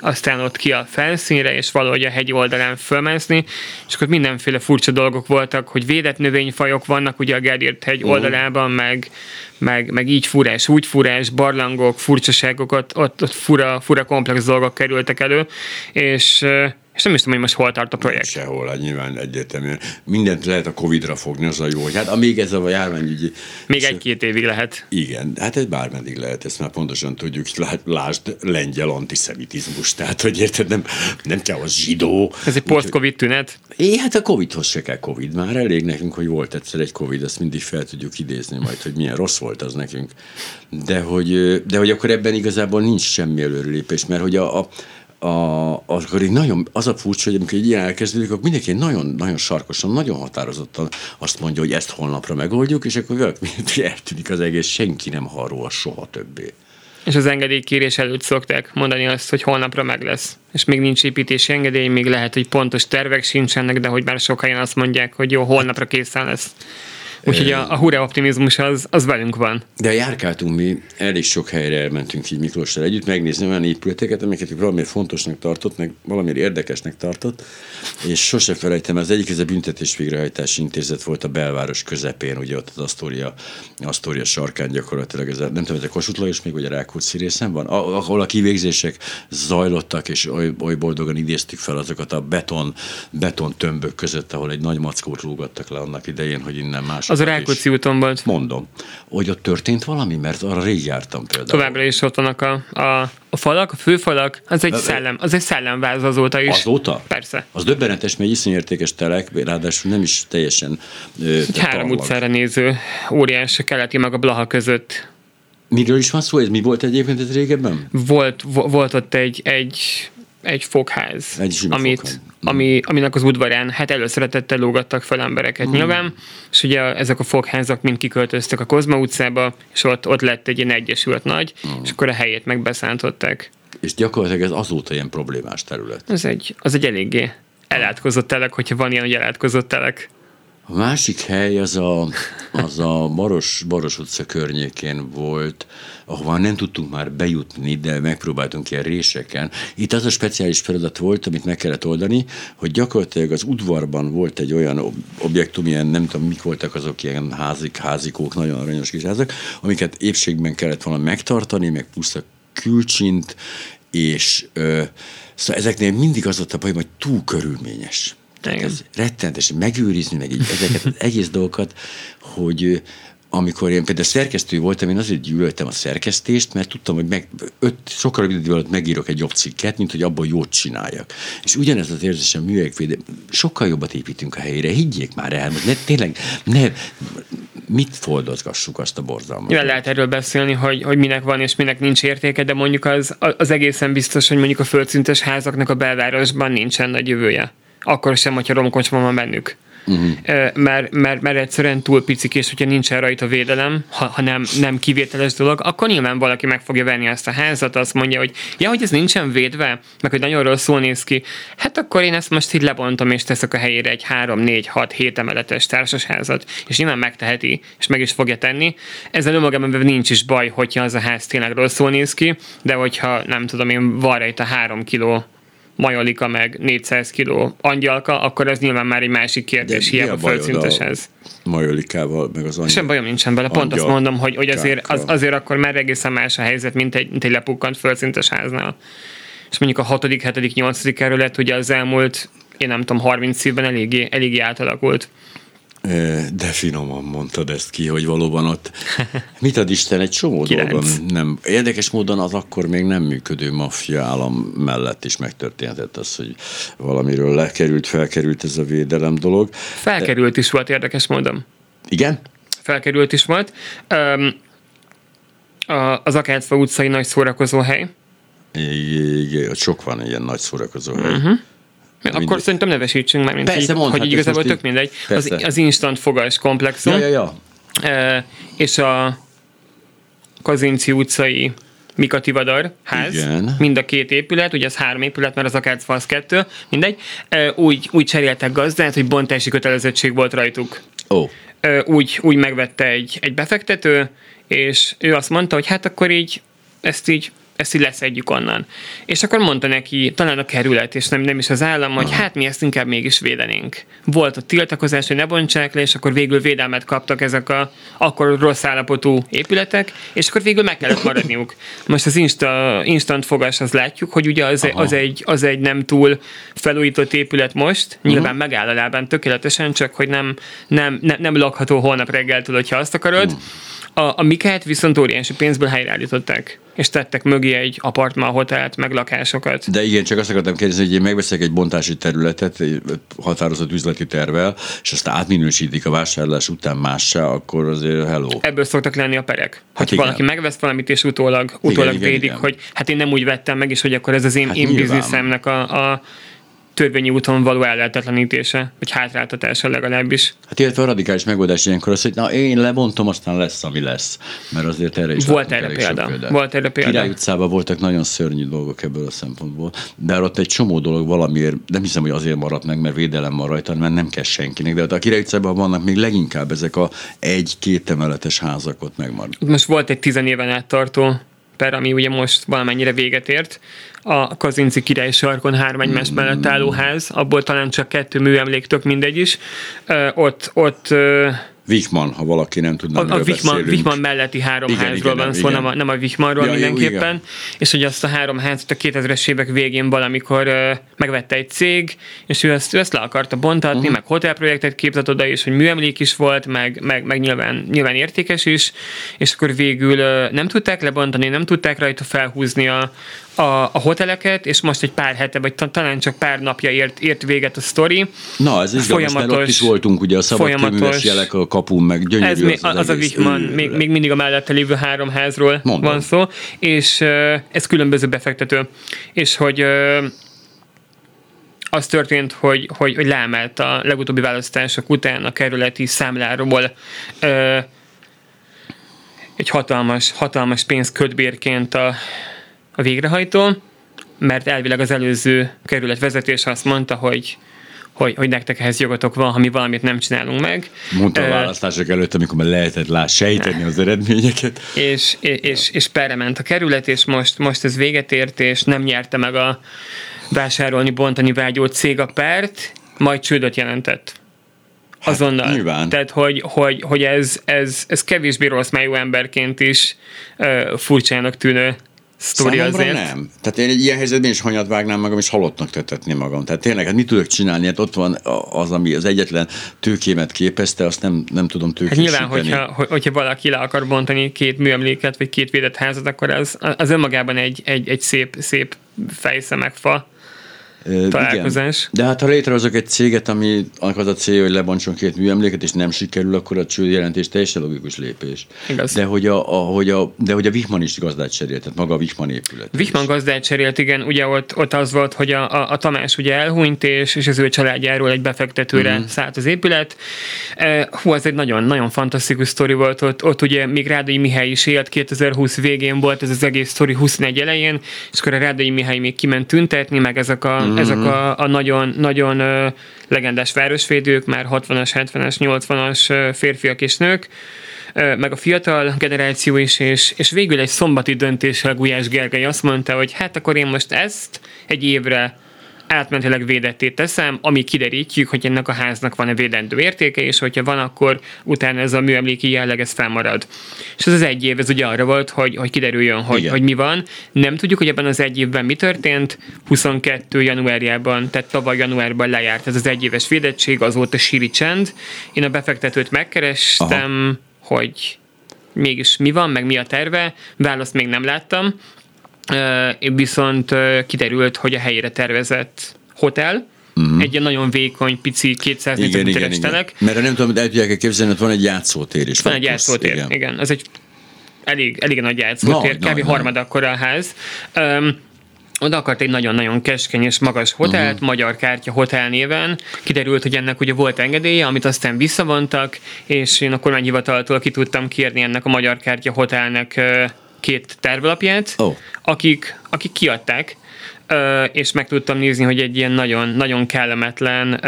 aztán ott ki a felszínre, és valahogy a hegy oldalán fölmászni, és akkor mindenféle furcsa dolgok voltak, hogy védett növényfajok vannak ugye a Gerdírt hegy uh-huh. oldalában, meg, meg, meg így furás, úgy furás, barlangok, furcsaságok, ott, ott, ott fura, fura komplex dolgok kerültek elő, és És nem is tudom, hogy most hol tart a projekt. Sehol, hát nyilván egyértelműen. Mindent lehet a Covid-ra fogni, az a jó, hogy hát amíg ez a járványügyi... Még egy-két évig lehet. Igen, hát ez bármeddig lehet, ezt már pontosan tudjuk, lásd lengyel antiszemitizmus, tehát hogy érted, nem, nem kell az zsidó. Ez egy post-covid tünet? É, hát a Covidhoz se kell Covid, már elég nekünk, hogy volt egyszer egy Covid, ezt mindig fel tudjuk idézni majd, hogy milyen rossz volt az nekünk. De hogy, de hogy akkor ebben igazából nincs semmi előrelépés, mert hogy a, a a, akkor így nagyon, az a furcsa, hogy amikor egy ilyen elkezdődik, akkor mindenki nagyon, nagyon sarkosan, nagyon határozottan azt mondja, hogy ezt holnapra megoldjuk, és akkor (laughs) eltűnik az egész, senki nem harol soha többé. És az engedélykérés előtt szokták mondani azt, hogy holnapra meg lesz. És még nincs építési engedély, még lehet, hogy pontos tervek sincsenek, de hogy már sokan azt mondják, hogy jó, holnapra készen lesz. Úgyhogy a, a hurra optimizmus az, az velünk van. De járkáltunk mi, elég sok helyre elmentünk így Miklóssal együtt, megnézni olyan épületeket, amiket valamiért fontosnak tartott, meg valamiért érdekesnek tartott, és sose felejtem, az egyik ez a büntetés végrehajtási intézet volt a belváros közepén, ugye ott az Asztória, Asztória sarkán gyakorlatilag, ez a, nem tudom, ez a Kossuth Lajos még, vagy a Rákóczi részen van, ahol a kivégzések zajlottak, és oly, oly boldogan idéztük fel azokat a beton, beton tömbök között, ahol egy nagy mackót rúgattak le annak idején, hogy innen más az a Rákóczi úton volt. Mondom, hogy ott történt valami, mert arra rég jártam például. Továbbra is ott vannak a, a, a falak, a főfalak, az egy, szellem, az egy szellemváz azóta is. Azóta? Persze. Az döbbenetes, mert iszonyú értékes telek, ráadásul nem is teljesen Egy három utcára néző óriás a keleti meg a Blaha között. Miről is van szó? Ez mi volt egyébként ez régebben? Volt, volt ott egy, egy egy fogház, egy amit, fogház. Ami, aminek az udvarán hát előszeretettel lógattak fel embereket mm. nyilván, és ugye ezek a fogházak mind kiköltöztek a Kozma utcába, és ott, ott lett egy ilyen egyesült nagy, mm. és akkor a helyét megbeszántották. És gyakorlatilag ez azóta ilyen problémás terület. Ez egy, az egy eléggé elátkozott telek, hogyha van ilyen, hogy elátkozott telek. A másik hely az a, az a Baros, Baros utca környékén volt, ahová nem tudtunk már bejutni, de megpróbáltunk ilyen réseken. Itt az a speciális feladat volt, amit meg kellett oldani, hogy gyakorlatilag az udvarban volt egy olyan objektum, ilyen nem tudom, mik voltak azok ilyen házik, házikók, nagyon aranyos kis házak, amiket épségben kellett volna megtartani, meg plusz a külcsint, és ö, szóval ezeknél mindig az volt a baj, hogy túl körülményes. Tehát ez rettentes, megőrizni meg így ezeket az egész dolgokat, hogy amikor én például szerkesztő voltam, én azért gyűlöltem a szerkesztést, mert tudtam, hogy meg, öt, sokkal rövidebb idő alatt megírok egy jobb cikket, mint hogy abból jót csináljak. És ugyanez az érzésem művegvéde, sokkal jobbat építünk a helyére, higgyék már el, hogy ne, tényleg, ne, mit foldozgassuk azt a borzalmat. Ja, lehet erről beszélni, hogy, hogy minek van és minek nincs értéke, de mondjuk az, az egészen biztos, hogy mondjuk a földszintes házaknak a belvárosban nincsen nagy jövője akkor sem, hogyha romkocsma van bennük. Uh-huh. Mert, mert, mert egyszerűen túl picik, és hogyha nincsen rajta védelem, ha, ha nem, nem kivételes dolog, akkor nyilván valaki meg fogja venni ezt a házat, azt mondja, hogy ja, hogy ez nincsen védve, meg hogy nagyon rosszul néz ki, hát akkor én ezt most így lebontom, és teszek a helyére egy 3, 4, 6, 7 emeletes társasházat, és nyilván megteheti, és meg is fogja tenni. Ezzel önmagában nincs is baj, hogyha az a ház tényleg rosszul néz ki, de hogyha nem tudom én, van rajta 3 kiló majolika meg 400 kiló angyalka, akkor ez nyilván már egy másik kérdés, De hiába földszintes ez. Majolikával, meg az angyal... Sem bajom nincsen bele, pont azt mondom, hogy, hogy azért, az, azért akkor már egészen más a helyzet, mint egy, mint egy lepukkant földszintes háznál. És mondjuk a hatodik, hetedik, nyolcadik kerület ugye az elmúlt, én nem tudom, 30 évben eléggé, eléggé átalakult. De finoman mondtad ezt ki, hogy valóban ott, (laughs) mit ad Isten, egy csomó dolgon nem. Érdekes módon az akkor még nem működő maffia állam mellett is megtörténhetett az, hogy valamiről lekerült, felkerült ez a védelem dolog. Felkerült is volt érdekes módon. Igen? Felkerült is volt. Um, az Akácfa utcai nagy szórakozó hely. Igen, sok van ilyen nagy szórakozó hely. Uh-huh. Akkor mindegy. szerintem nevesítsünk meg, mint Persze, így, hogy igazából tök mindegy. Az, az instant fogas komplexum. Ja, ja, ja. E, és a Kazinci utcai Mikati Vadar ház, Igen. mind a két épület, ugye ez három épület, mert az Akác az kettő, mindegy, úgy, úgy cseréltek gazdát, hogy bontási kötelezettség volt rajtuk. Oh. E, úgy, úgy megvette egy, egy befektető, és ő azt mondta, hogy hát akkor így ezt így ezt így leszedjük onnan. És akkor mondta neki, talán a kerület, és nem, nem is az állam, hogy hát mi ezt inkább mégis védenénk. Volt a tiltakozás, hogy ne bontsák le, és akkor végül védelmet kaptak ezek a akkor rossz állapotú épületek, és akkor végül meg kellett maradniuk. Most az insta, instant fogás az látjuk, hogy ugye az, az, egy, az egy nem túl felújított épület most, nyilván uh-huh. megáll a lábán tökéletesen, csak hogy nem, nem, nem, nem lakható holnap reggeltől, hogyha azt akarod. Uh-huh a, a Mikát viszont óriási pénzből helyreállították, és tettek mögé egy apartman, hotelt, meg lakásokat. De igen, csak azt akartam kérdezni, hogy én megveszek egy bontási területet, egy határozott üzleti tervel, és azt átminősítik a vásárlás után mássá, akkor azért hello. Ebből szoktak lenni a perek. Hát hogy valaki megvesz valamit, és utólag, utólag igen, védik, igen, igen. hogy hát én nem úgy vettem meg, és hogy akkor ez az én, hát én bizniszemnek a, a törvényi úton való ellehetetlenítése, vagy hátráltatása legalábbis. Hát illetve a radikális megoldás ilyenkor az, hogy na én lebontom, aztán lesz, ami lesz. Mert azért erre is Volt erre példa. Volt erre példa. Király utcában voltak nagyon szörnyű dolgok ebből a szempontból. De ott egy csomó dolog valamiért, nem hiszem, hogy azért maradt meg, mert védelem van rajta, mert nem kell senkinek. De ott a Király utcában vannak még leginkább ezek a egy-két emeletes házak ott megmarad. Most volt egy tizenéven át tartó per, ami ugye most valamennyire véget ért, a Kazinci király sarkon három egymás mellett álló ház, abból talán csak kettő műemlék, tök mindegy is. Ott, ott Wichmann, ha valaki nem tudna, A, a Wichmann, Wichmann melletti három igen, házról igen, van szó, nem a, nem a Wichmannról ja, mindenképpen. Jó, és hogy azt a három házat a 2000-es évek végén valamikor uh, megvette egy cég, és ő ezt, ő ezt le akarta bontatni, uh-huh. meg hotelprojektet képzett oda is, hogy műemlék is volt, meg, meg, meg nyilván, nyilván értékes is, és akkor végül uh, nem tudták lebontani, nem tudták rajta felhúzni a, a, a hoteleket, és most egy pár hete, vagy talán csak pár napja ért, ért véget a sztori. Na, ez izgalmas, mert ott is voltunk ugye a szabadkőműves jelek a kapun, meg gyönyörű ez az, az, az, az a Wichmann, még, még mindig a mellette lévő három házról Mondom. van szó, és ez különböző befektető. És hogy az történt, hogy, hogy, hogy leemelt a legutóbbi választások után a kerületi számláról egy hatalmas, hatalmas pénz kötbérként a a végrehajtó, mert elvileg az előző kerület vezetés azt mondta, hogy hogy, hogy nektek ehhez jogotok van, ha mi valamit nem csinálunk meg. Mondta a választások előtt, amikor már lehetett lá, sejteni az eredményeket. És, és, és, perre ment a kerület, és most, most ez véget ért, és nem nyerte meg a vásárolni, bontani vágyó cég a pert, majd csődöt jelentett. Hát, azonnal. Nyilván. Tehát, hogy, hogy, hogy ez, ez, ez kevésbé rossz májú emberként is uh, furcsának tűnő sztori Számomra azért. nem. Tehát én egy ilyen helyzetben is hanyat vágnám magam, és halottnak tetetném magam. Tehát tényleg, hát mit tudok csinálni? Hát ott van az, ami az egyetlen tőkémet képezte, azt nem, nem tudom tőkésíteni. Hát nyilván, hogyha, hogyha valaki le akar bontani két műemléket, vagy két védett házat, akkor az, az önmagában egy, egy, egy szép, szép fejszemekfa találkozás. Igen. De hát ha létrehozok egy céget, ami az a célja, hogy lebontson két műemléket, és nem sikerül, akkor a cső jelentés teljesen logikus lépés. Igaz. De hogy a, a, hogy a, de hogy a Wichmann is gazdát cserélt, tehát maga a Wichmann épület. Wichmann gazdát cserélt, igen, ugye ott, ott az volt, hogy a, a, a Tamás ugye elhunyt, és, és az ő családjáról egy befektetőre uh-huh. szállt az épület. Hú, ez egy nagyon, nagyon fantasztikus sztori volt, ott, ott ugye még Rádai Mihály is élt, 2020 végén volt ez az egész sztori 21 elején, és akkor a Rádai Mihály még kiment tüntetni, meg ezek a, mm-hmm. ezek a, a nagyon, nagyon legendás városvédők, már 60-as, 70-es, 80-as uh, férfiak és nők, meg a fiatal generáció is, és, és végül egy szombati döntéssel Gulyás Gergely azt mondta, hogy hát akkor én most ezt egy évre átmentileg védetté teszem, ami kiderítjük, hogy ennek a háznak van-e védendő értéke, és hogyha van, akkor utána ez a műemléki jelleg ez felmarad. És ez az egy év, ez ugye arra volt, hogy, hogy kiderüljön, hogy, hogy mi van. Nem tudjuk, hogy ebben az egy évben mi történt. 22. januárjában, tehát tavaly januárban lejárt ez az egyéves védettség, azóta síri csend. Én a befektetőt megkerestem, Aha. hogy mégis mi van, meg mi a terve, választ még nem láttam, viszont kiderült, hogy a helyére tervezett hotel, Uh-huh. Egy ilyen nagyon vékony, pici, 200 igen, méteres igen, telek. Mert nem tudom, de el tudják képzelni, hogy van egy játszótér is. Van egy játszótér, igen. igen. Ez egy elég, elég nagy játszótér, no, kb. No, harmad akkor a ház. Um, oda akart egy nagyon-nagyon keskeny és magas hotelt, uh-huh. Magyar Kártya Hotel néven. Kiderült, hogy ennek ugye volt engedélye, amit aztán visszavontak, és én a kormányhivataltól ki tudtam kérni ennek a Magyar Kártya Hotelnek két tervlapját, oh. akik, akik kiadták, és meg tudtam nézni, hogy egy ilyen nagyon, nagyon kellemetlen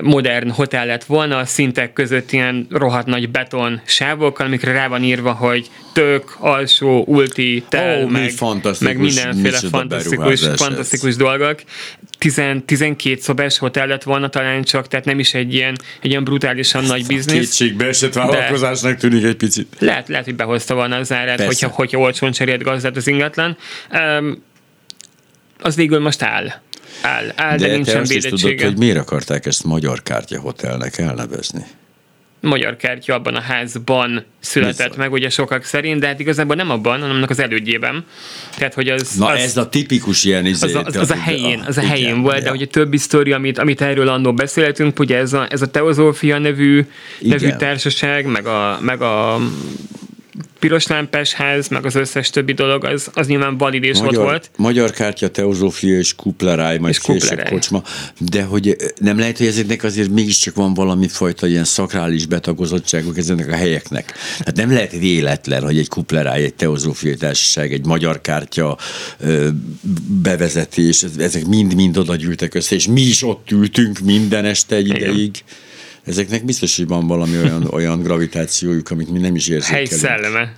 modern hotel lett volna, a szintek között ilyen rohadt nagy beton sávokkal, amikre rá van írva, hogy tök, alsó, ulti, tel, mi meg, fantasztikus, meg mindenféle fantasztikus, fantasztikus dolgok. 10, 12 szobás hotel lett volna talán csak, tehát nem is egy ilyen, egy ilyen brutálisan nagy biznisz. Kétségbe esett vállalkozásnak tűnik egy picit. Lehet, lehet, hogy behozta volna az árát, Persze. hogyha, hogyha olcsón cserélt gazdát az ingatlan. Um, az végül most áll. Áll, áll de, de nincsen azt is tudod, hogy miért akarták ezt Magyar Kártya Hotelnek elnevezni? magyar kártya abban a házban született Bizony. meg, ugye sokak szerint, de hát igazából nem abban, hanem annak az elődjében. Tehát, hogy az, Na az, ez a tipikus ilyen izé, az, az, az a helyén, az a igen, helyén volt, de ja. ugye többi sztori, amit, amit erről annól beszéltünk, ugye ez a, ez a Teozófia nevű, nevű Igen. társaság, meg a, meg a piros lámpás ház, meg az összes többi dolog, az, az nyilván valid és ott Magyar, volt. Magyar kártya, Teozófia és Kupleráj, majd És később kocsma, de hogy eh, nem lehet, hogy ezeknek azért mégiscsak van valami fajta ilyen szakrális betagozottságuk ezeknek a helyeknek. Hát nem lehet véletlen, hogy egy Kupleráj, egy Teozófiai Társaság, egy Magyar kártya bevezetés, ez- ezek mind-mind oda gyűltek össze, és mi is ott ültünk minden este egy Igen. ideig. Ezeknek biztos, hogy van valami olyan, olyan gravitációjuk, amit mi nem is Hely érzékelünk. szelleme.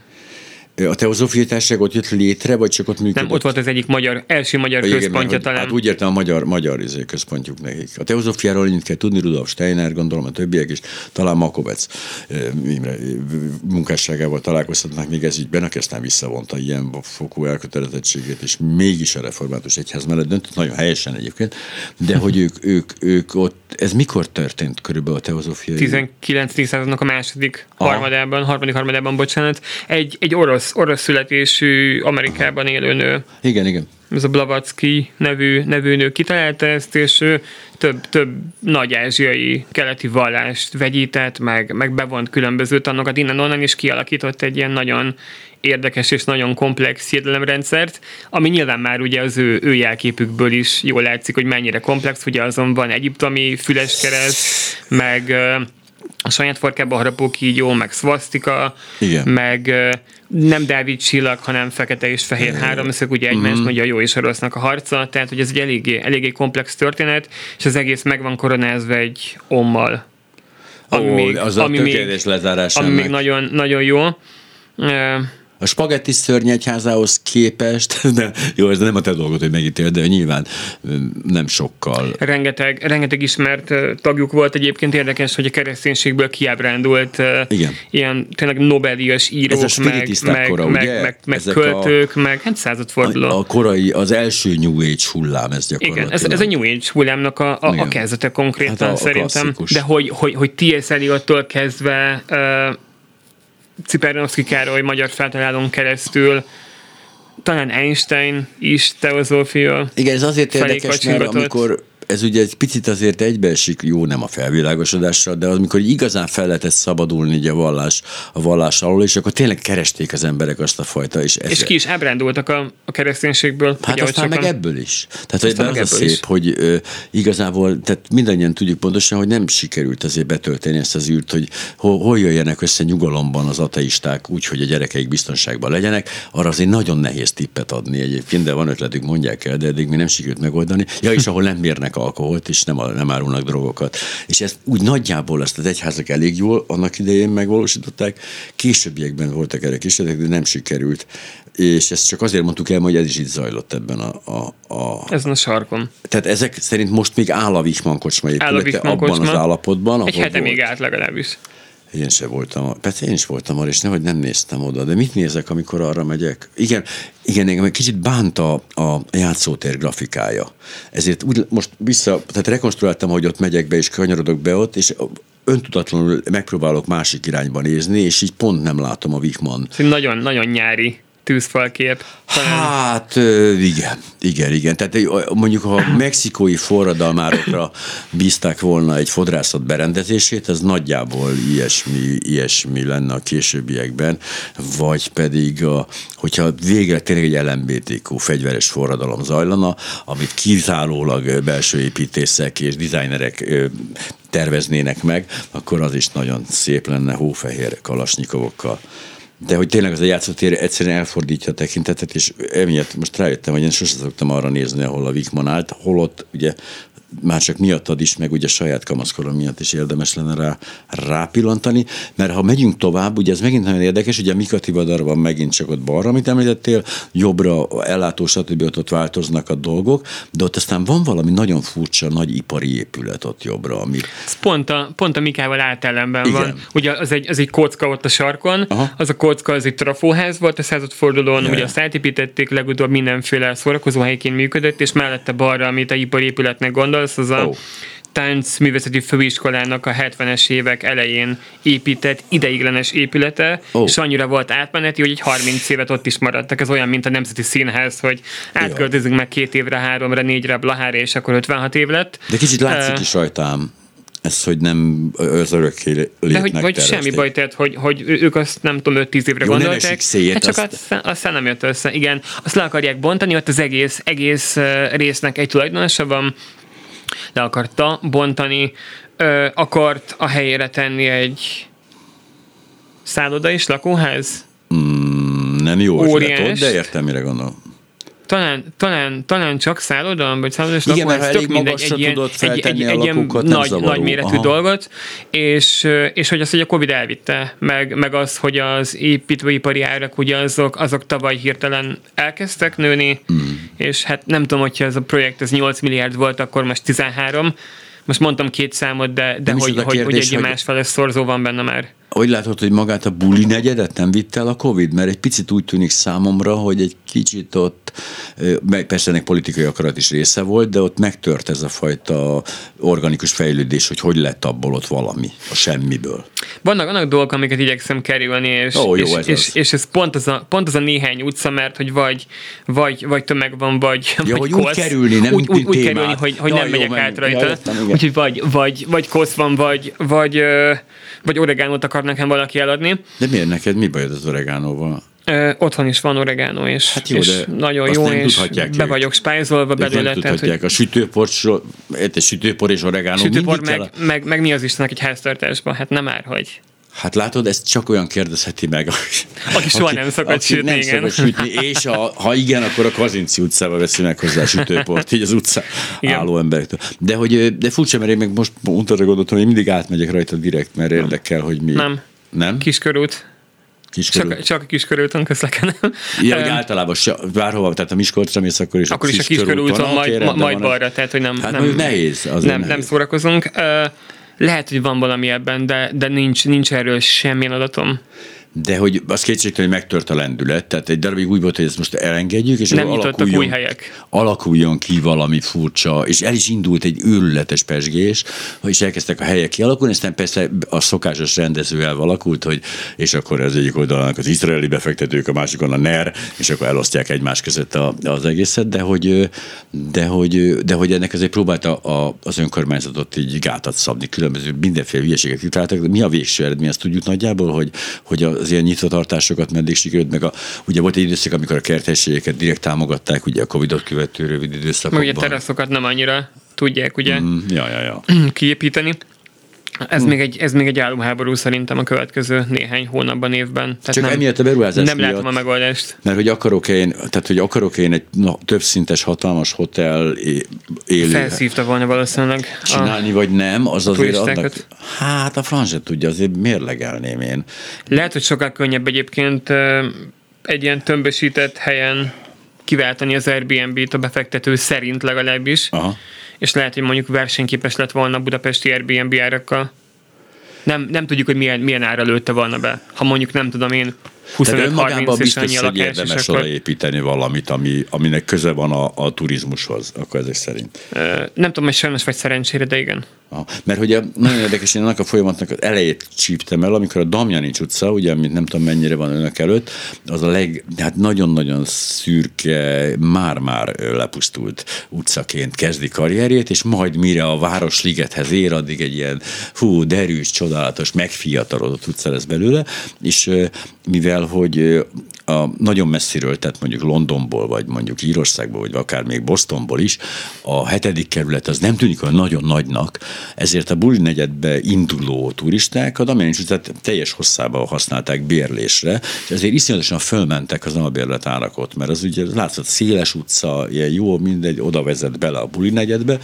A Teozófiai Társaság ott jött létre, vagy csak ott működött? Nem, ott volt az egyik magyar, első magyar Igen, központja mert, talán. Hát úgy értem a magyar, magyar izé központjuk nekik. A teozófiáról annyit kell tudni, Rudolf Steiner, gondolom a többiek is, talán Makovec Imre munkásságával találkozhatnak még ez ügyben, aki aztán visszavonta ilyen fokú elkötelezettségét, és mégis a református egyház mellett döntött, nagyon helyesen egyébként, de hogy ők, (laughs) ők, ők ott, ez mikor történt körülbelül a teozófiai? 19. századnak a második Aha. harmadában, harmadik harmadában, bocsánat, egy, egy orosz, orosz születésű Amerikában élő nő, Igen, igen. ez a Blavatsky nevű, nevű nő kitalálta ezt, és ő több, több nagy ázsiai keleti vallást vegyített, meg, meg bevont különböző tanokat innen-onnan, és kialakított egy ilyen nagyon érdekes és nagyon komplex hiedelemrendszert, ami nyilván már ugye az ő, ő jelképükből is jól látszik, hogy mennyire komplex, ugye azon van egyiptomi füleskereszt, meg a saját farkába harapó kígyó, meg szvasztika, Igen. meg nem Dávid csillag, hanem fekete és fehér háromszög, ugye egymás Mhm. mondja a jó és a rossznak a harca, tehát hogy ez egy eléggé, eléggé komplex történet, és az egész meg van koronázva egy ommal. Ó, az a ami még, tökéletes lezárás ami ennek. még nagyon, nagyon jó. A spagetti szörnyegyházához képest, (laughs) de jó, ez nem a te dolgod, hogy megítél, de nyilván nem sokkal. rengeteg, rengeteg ismert tagjuk volt egyébként érdekes, hogy a kereszténységből kiábrándult Igen. ilyen tényleg Nobel-díjas írók, Ez a meg, meg, kora, meg, ugye? meg, meg költők, meg hát századforduló. A, a korai, az első New Age hullám, ez gyakorlatilag. Igen, ez, ez a New Age hullámnak a, a, a kezdete konkrétan Hát a- a szerintem. klasszikus. De hogy, hogy, hogy T.S. Eliot-tól kezdve uh, Cipernovszki Károly magyar feltalálón keresztül talán Einstein is teozófia. Igen, ez azért érdekes, mert amikor ez ugye egy picit azért egybeesik, jó nem a felvilágosodással, de amikor igazán fel lehetett szabadulni így a vallás, a vallás alól, és akkor tényleg keresték az emberek azt a fajta, és, ez, És ki is ábrándultak a, a kereszténységből. Hát ugye, aztán meg sokan- ebből is. Tehát Aztán az meg a szép, is. hogy ö, igazából, tehát mindannyian tudjuk pontosan, hogy nem sikerült azért betölteni ezt az űrt, hogy hol, hol jöjjenek össze nyugalomban az ateisták úgy, hogy a gyerekeik biztonságban legyenek. Arra azért nagyon nehéz tippet adni egyébként, de van ötletük, mondják el, de eddig még nem sikerült megoldani. Ja, és ahol nem mérnek alkoholt, és nem, nem árulnak drogokat. És ezt úgy nagyjából ezt az egyházak elég jól annak idején megvalósították. Későbbiekben voltak erre kísérletek, de nem sikerült. És ezt csak azért mondtuk el, hogy ez is itt zajlott ebben a, a, a Ezen a sarkon. tehát ezek szerint most még áll a Wichmann kocsma Áll a abban kocsma. az állapotban, ahol Egy hete volt. még át legalábbis. Én sem voltam, persze én is voltam arra, és nehogy nem néztem oda, de mit nézek, amikor arra megyek? Igen, igen engem egy kicsit bánta a játszótér grafikája. Ezért úgy most vissza, tehát rekonstruáltam, hogy ott megyek be, és kanyarodok be ott, és öntudatlanul megpróbálok másik irányba nézni, és így pont nem látom a Wichmann nagyon, nagyon nyári tűzfalkép. Talán Hát igen, igen, igen. Tehát mondjuk, ha mexikói forradalmárokra bízták volna egy fodrászat berendezését, ez nagyjából ilyesmi, ilyesmi lenne a későbbiekben, vagy pedig, a, hogyha végre tényleg egy LMBTQ fegyveres forradalom zajlana, amit kizárólag belső építészek és dizájnerek terveznének meg, akkor az is nagyon szép lenne hófehér kalasnyikovokkal. De hogy tényleg az a játszótér egyszerűen elfordítja a tekintetet, és emiatt most rájöttem, hogy én sosem szoktam arra nézni, ahol a Vikman állt, holott ugye már csak miattad is, meg ugye saját kamaszkorom miatt is érdemes lenne rá rápillantani, mert ha megyünk tovább, ugye ez megint nagyon érdekes, ugye a Mikati Vadar van megint csak ott balra, amit említettél, jobbra ellátó, stb. Ott, ott változnak a dolgok, de ott aztán van valami nagyon furcsa nagy ipari épület ott jobbra, ami... Ez pont a, pont a Mikával átellenben van. Ugye az egy, az egy kocka ott a sarkon, Aha. az a kocka az egy trafóház volt a századfordulón, yeah. ugye azt átépítették, legutóbb mindenféle szórakozóhelyként működött, és mellette balra, amit a ipari épületnek gondolsz, az a oh táncművészeti főiskolának a 70-es évek elején épített ideiglenes épülete, oh. és annyira volt átmeneti, hogy egy 30 évet ott is maradtak. Ez olyan, mint a Nemzeti Színház, hogy átköltözünk meg két évre, háromra, négyre Blahára, és akkor 56 év lett. De kicsit látszik uh, is rajtám ez, hogy nem az örökké De hogy, hogy semmi baj, tehát, hogy, hogy ők azt nem tudom, 5-10 évre Jó, gondolták. Szét, hát csak azt... Aztán, aztán nem jött össze. Igen, azt le akarják bontani, ott az egész, egész résznek egy tulajdonosa van, le akarta bontani, ö, akart a helyére tenni egy szálloda és lakóház? Mm, nem jó ötlet, de értem, mire gondolom talán, talán, talán csak szálloda, vagy szálloda, és Igen, mert elég mindegy, egy ilyen, egy, egy, egy ilyen nagy, nagy méretű Aha. dolgot, és, és hogy azt, hogy a Covid elvitte, meg, meg az, hogy az építőipari árak ugye azok, azok tavaly hirtelen elkezdtek nőni, mm. és hát nem tudom, hogyha ez a projekt ez 8 milliárd volt, akkor most 13, most mondtam két számot, de, de hogy, hogy, kérdés, hogy egy hogy... másfeles szorzó van benne már. Hogy látod, hogy magát a buli negyedet nem vitt el a Covid? Mert egy picit úgy tűnik számomra, hogy egy kicsit ott, persze ennek politikai akarat is része volt, de ott megtört ez a fajta organikus fejlődés, hogy hogy lett abból ott valami, a semmiből. Vannak, vannak dolgok, amiket igyekszem kerülni, és, oh, jó, és, ez és, és, ez pont az, a, pont az a néhány utca, mert hogy vagy, vagy, vagy tömeg van, vagy, ja, vagy hogy kosz, úgy kerülni, nem úgy, úgy, úgy kerülni, hogy, hogy ja, nem jó, megyek át rajta. Úgyhogy vagy, vagy, vagy kosz van, vagy, vagy, vagy oregánót akar nekem valaki eladni. De miért neked? Mi bajod az oregánóval? Ö, otthon is van oregánó, és, hát jó, és nagyon jó, és be vagyok spájzolva belőle. Nem tudhatják. Tehát, hogy... A sütőpor, egy sütőpor és oregánó sütőpor meg, meg, meg, mi az Istennek egy háztartásban? Hát nem már, hogy... Hát látod, ezt csak olyan kérdezheti meg, aki soha aki, nem szokott aki sütni, nem igen. Szokott sütni, és a, ha igen, akkor a Kazinci utcába veszi meg hozzá a sütőport, így az utca igen. álló emberektől. De, hogy, de furcsa, mert én meg most arra gondoltam, hogy mindig átmegyek rajta direkt, mert érdekel, hogy mi. Nem. Nem? Kiskörút. Kiskörül. Csak, csak a kiskörúton közlekedem. Ja, hogy általában se, bárhova, tehát a Miskolcra mész, akkor is akkor a is a kiskörúton, majd, ma, majd balra, tehát hogy nem, hát nem, nehéz. Nem, nehéz. nem szórakozunk. Lehet, hogy van valami ebben, de, de nincs, nincs erről semmilyen adatom de hogy az kétségtelen, hogy megtört a lendület, tehát egy darabig úgy volt, hogy ezt most elengedjük, és nem alakuljon, új helyek. alakuljon ki valami furcsa, és el is indult egy őrületes pesgés, és elkezdtek a helyek kialakulni, aztán persze a szokásos rendező elvalakult, hogy és akkor az egyik oldalnak az izraeli befektetők, a másikon a NER, és akkor elosztják egymás között a, az egészet, de hogy, de hogy, de hogy ennek azért próbálta a, az önkormányzatot így gátat szabni, különböző mindenféle hülyeséget kitaláltak, mi a végső eredmény, azt tudjuk nagyjából, hogy, hogy a az ilyen nyitvatartásokat meddig sikerült, meg a, ugye volt egy időszak, amikor a kerthelységeket direkt támogatták, ugye a Covid-ot követő rövid időszakokban. Meg ugye teraszokat nem annyira tudják ugye mm, ja, ja, ja. (clears throat) kiépíteni. Ez, hmm. még egy, ez még egy álomháború szerintem a következő néhány hónapban, évben. Tehát Csak nem, emiatt a beruházás Nem miatt, látom a megoldást. Mert hogy akarok én, tehát hogy akarok én egy na, többszintes, hatalmas hotel élő. Felszívta volna valószínűleg. Csinálni, a, vagy nem, az azért adnak, Hát a francia tudja, azért mérlegelném én. Lehet, hogy sokkal könnyebb egyébként egy ilyen tömbösített helyen kiváltani az Airbnb-t a befektető szerint legalábbis. Aha és lehet, hogy mondjuk versenyképes lett volna a budapesti Airbnb árakkal. Nem, nem tudjuk, hogy milyen, milyen ára lőtte volna be. Ha mondjuk nem tudom én 25-30 és annyi lakás, érdemes akkor... építeni valamit, ami, aminek köze van a, a turizmushoz, akkor ezek szerint. Nem tudom, hogy sajnos vagy szerencsére, de igen. Aha. Mert ugye nagyon érdekes, én annak a folyamatnak az elejét csíptem el, amikor a Damjanics utca, ugye, amit nem tudom mennyire van önök előtt, az a leg, hát nagyon-nagyon szürke, már-már lepusztult utcaként kezdi karrierjét, és majd mire a Városligethez ér, addig egy ilyen hú, derűs, csodálatos, megfiatalodott utca lesz belőle, és mivel hogy a nagyon messziről, tehát mondjuk Londonból, vagy mondjuk Írországból, vagy akár még Bostonból is, a hetedik kerület az nem tűnik olyan nagyon nagynak, ezért a buli negyedbe induló turisták a Damjanics utcát teljes hosszában használták bérlésre, és ezért iszonyatosan fölmentek az albérlet árakot, mert az ugye látszott széles utca, ilyen jó, mindegy, oda vezet bele a buli negyedbe,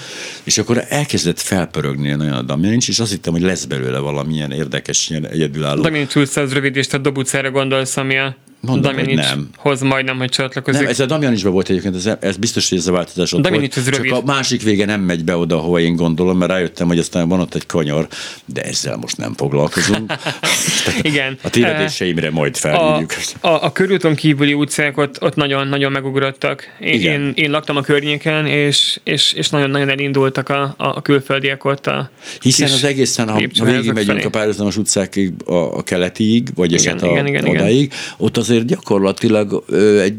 és akkor elkezdett felpörögni nagyon a Damjanics, és azt hittem, hogy lesz belőle valamilyen érdekes, ilyen egyedülálló. Damjanics utca az rövid, és te Dob utcára gondolsz, ami a Mondom, hogy nem. hoz majdnem, hogy csatlakozik. Nem, ez a Damjanicsban volt egyébként, ez, ez biztos, hogy ez a változás ott Damjanics volt. ez Csak rövid. a másik vége nem megy be oda, ahova én gondolom, mert rájöttem, hogy aztán van ott egy kanyar, de ezzel most nem foglalkozunk. (laughs) Igen. A tévedéseimre majd A, felhívjuk. a, a körúton kívüli utcák ott, ott nagyon, nagyon megugrottak. Én, Igen. én, én laktam a környéken, és, és, és nagyon-nagyon elindultak a, a külföldiek ott a Hiszen az egészen, ha, ha végig megyünk felé. a párhuzamos utcákig, a, a keletiig, vagy Igen, eset a, igen, igen, igen. odáig, ott azért gyakorlatilag egy,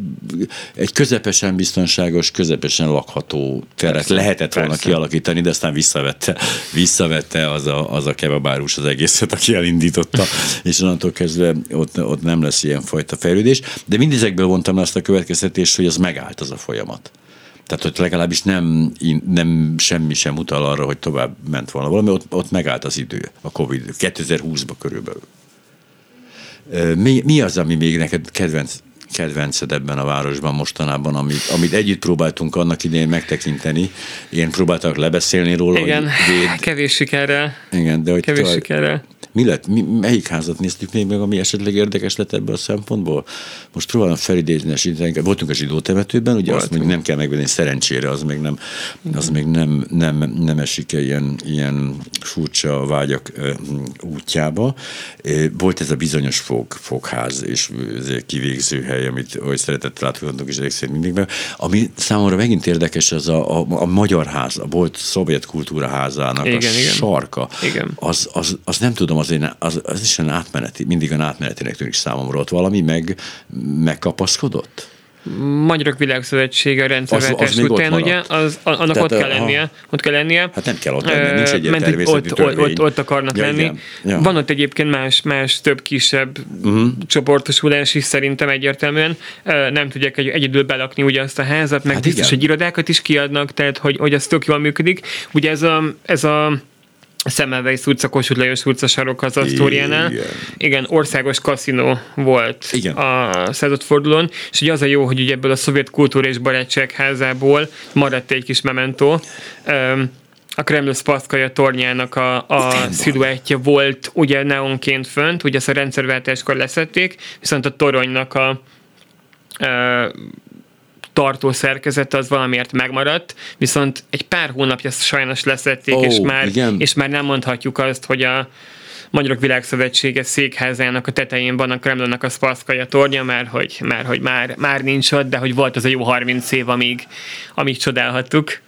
egy közepesen biztonságos, közepesen lakható teret Persze, lehetett volna persze. kialakítani, de aztán visszavette, visszavette az a, az a kebabárus az egészet, aki elindította, (laughs) és onnantól kezdve ott, ott nem lesz ilyen fajta fejlődés. De mindezekből vontam azt a következtetést, hogy az megállt az a folyamat. Tehát ott legalábbis nem, nem semmi sem utal arra, hogy tovább ment volna valami, ott, ott megállt az idő, a Covid, 2020-ban körülbelül. Mi, mi az, ami még neked kedvenc, kedvenced ebben a városban mostanában, amit, amit együtt próbáltunk annak idején megtekinteni, én próbáltak lebeszélni róla, Igen, véd, kevés sikerrel. igen, de hogy Kevés sikerrel. Mi lett, mi, melyik házat néztük még meg, ami esetleg érdekes lett ebből a szempontból? Most próbálom felidézni a zsidó, voltunk a zsidó temetőben, ugye azt Voltunk. mondjuk nem kell megvenni, szerencsére az még nem, az még nem, nem, nem esik ilyen, ilyen furcsa vágyak útjába. Volt ez a bizonyos fog, fogház és kivégző hely, amit oly szeretettel látogatunk is elég szerint mindig meg. Ami számomra megint érdekes, az a, a, a magyar ház, a volt szovjet kultúra házának Igen, a igen. sarka. Igen. Az, az, az, nem tudom, az, én, az, az is olyan átmeneti, mindig olyan átmenetinek tűnik számomra. Ott valami meg, megkapaszkodott? Magyarok Világszövetsége a rendszerváltás után, ugye, az, annak Tehát, ott kell ha- lennie. Ott kell lennie. Hát nem kell ott lennie, nincs egy természeti ott, ott, ott, ott akarnak Ja, lenni. Ja. Van ott egyébként más, más több kisebb uh-huh. csoportosulás is szerintem egyértelműen. Nem tudják egy, egyedül belakni ugye azt a házat, meg Hát hát biztos, igen. hogy irodákat is kiadnak, tehát hogy, hogy az tök jól működik. Ugye ez a, ez a Szemmelweis utca, Kossuth Lajos utca sarok az Asztóriánál. Igen. Igen, országos kaszinó volt Igen. a századfordulón, és ugye az a jó, hogy ugye ebből a szovjet kultúra és barátság házából maradt egy kis mementó. A Kreml Spaszkaja tornyának a, a sziluettje volt ugye neonként fönt, ugye ezt a rendszerváltáskor leszették, viszont a toronynak a tartó szerkezete az valamiért megmaradt, viszont egy pár hónapja sajnos leszették, Ó, és, már, igen. és már nem mondhatjuk azt, hogy a Magyarok Világszövetsége székházának a tetején van a Kremlnek a Spaszkaja tornya, mert hogy, mert hogy már, már nincs ott, de hogy volt az a jó 30 év, amíg, amíg csodálhattuk.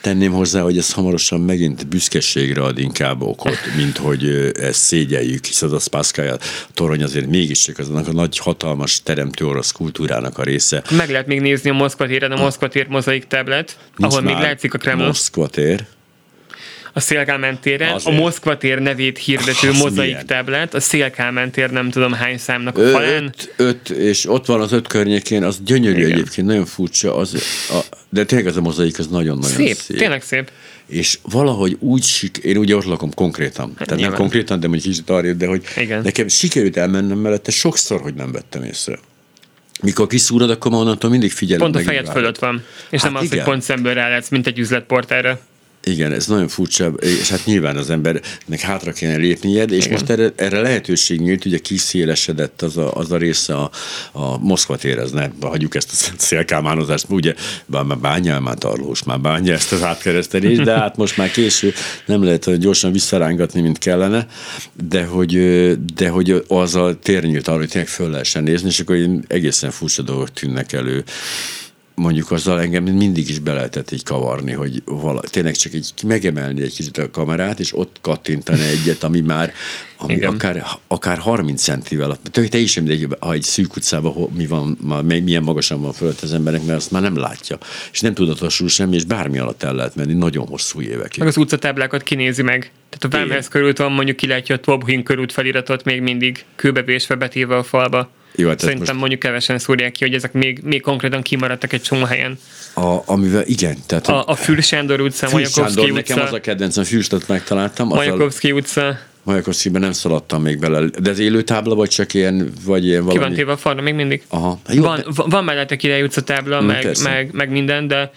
Tenném hozzá, hogy ez hamarosan megint büszkeségre ad inkább okot, mint hogy ezt szégyeljük, hisz az a Spaszkája torony azért mégiscsak az annak a nagy, hatalmas teremtő orosz kultúrának a része. Meg lehet még nézni a Moszkva téren a Moszkva tér mozaik Nincs ahol még látszik a Kreml. Moszkva tér. A Szélkálmán téren, Azért. a Moszkva tér nevét hirdető Az mozaik milyen? tablet, a Szélkálmán tér nem tudom hány számnak a falán. Öt, öt, és ott van az öt környékén, az gyönyörű Igen. egyébként, nagyon furcsa, az, a, de tényleg az a mozaik, az nagyon-nagyon Szép, szép. tényleg szép. És valahogy úgy, sik, én ugye ott lakom konkrétan, tehát nem nyilván. konkrétan, de mondjuk kicsit arrébb, de hogy Igen. nekem sikerült elmennem mellette sokszor, hogy nem vettem észre. Mikor kiszúrod, akkor már onnantól mindig figyelem. Pont a fejed fölött van. És Hát nem az, igen. hogy pont szemből rálátsz, mint egy üzletportára. Igen, ez nagyon furcsa, és hát nyilván az embernek hátra kéne lépnie, és Igen. most erre, erre lehetőség nyílt, ugye kiszélesedett az a, az a része a, a Moszkva tér, ez ne, hagyjuk ezt a (laughs) szélkámánozást, ugye bár már bányál, már tarlós, már bánja ezt az átkeresztelést, de hát most már késő, nem lehet hogy gyorsan visszarángatni, mint kellene, de hogy, de hogy az a tér nyílt arra, hogy tényleg föl lehessen nézni, és akkor egészen furcsa dolgok tűnnek elő mondjuk azzal engem mindig is be lehetett így kavarni, hogy vala, tényleg csak így megemelni egy kicsit a kamerát, és ott kattintani egyet, ami már ami Igen. akár, akár 30 centivel, tök te is mindegy, ha egy szűk utcában ho- mi van, ma- milyen magasan van fölött az embernek, mert azt már nem látja. És nem tudatosul semmi, és bármi alatt el lehet menni nagyon hosszú évekig. Meg az utcatáblákat kinézi meg. Tehát a Vámház körút van, mondjuk ki látja a Tobhin körút feliratot még mindig kőbevésve betéve a falba. Jó, hát Szerintem most- mondjuk kevesen szúrják ki, hogy ezek még, még konkrétan kimaradtak egy csomó helyen. A, amivel, igen, tehát A, a Fül Sándor utca, Majakovszki Sándor, nekem az utca, a kedvencem, Füstöt megtaláltam. Majakovszki utca, Majakovszkiben nem szaladtam még bele. De ez élő tábla, vagy csak ilyen, vagy ilyen ki valami? van téve a falra még mindig. Aha. Jó, van, de- van, mellette Király utca tábla, meg, persze. meg, meg, minden, de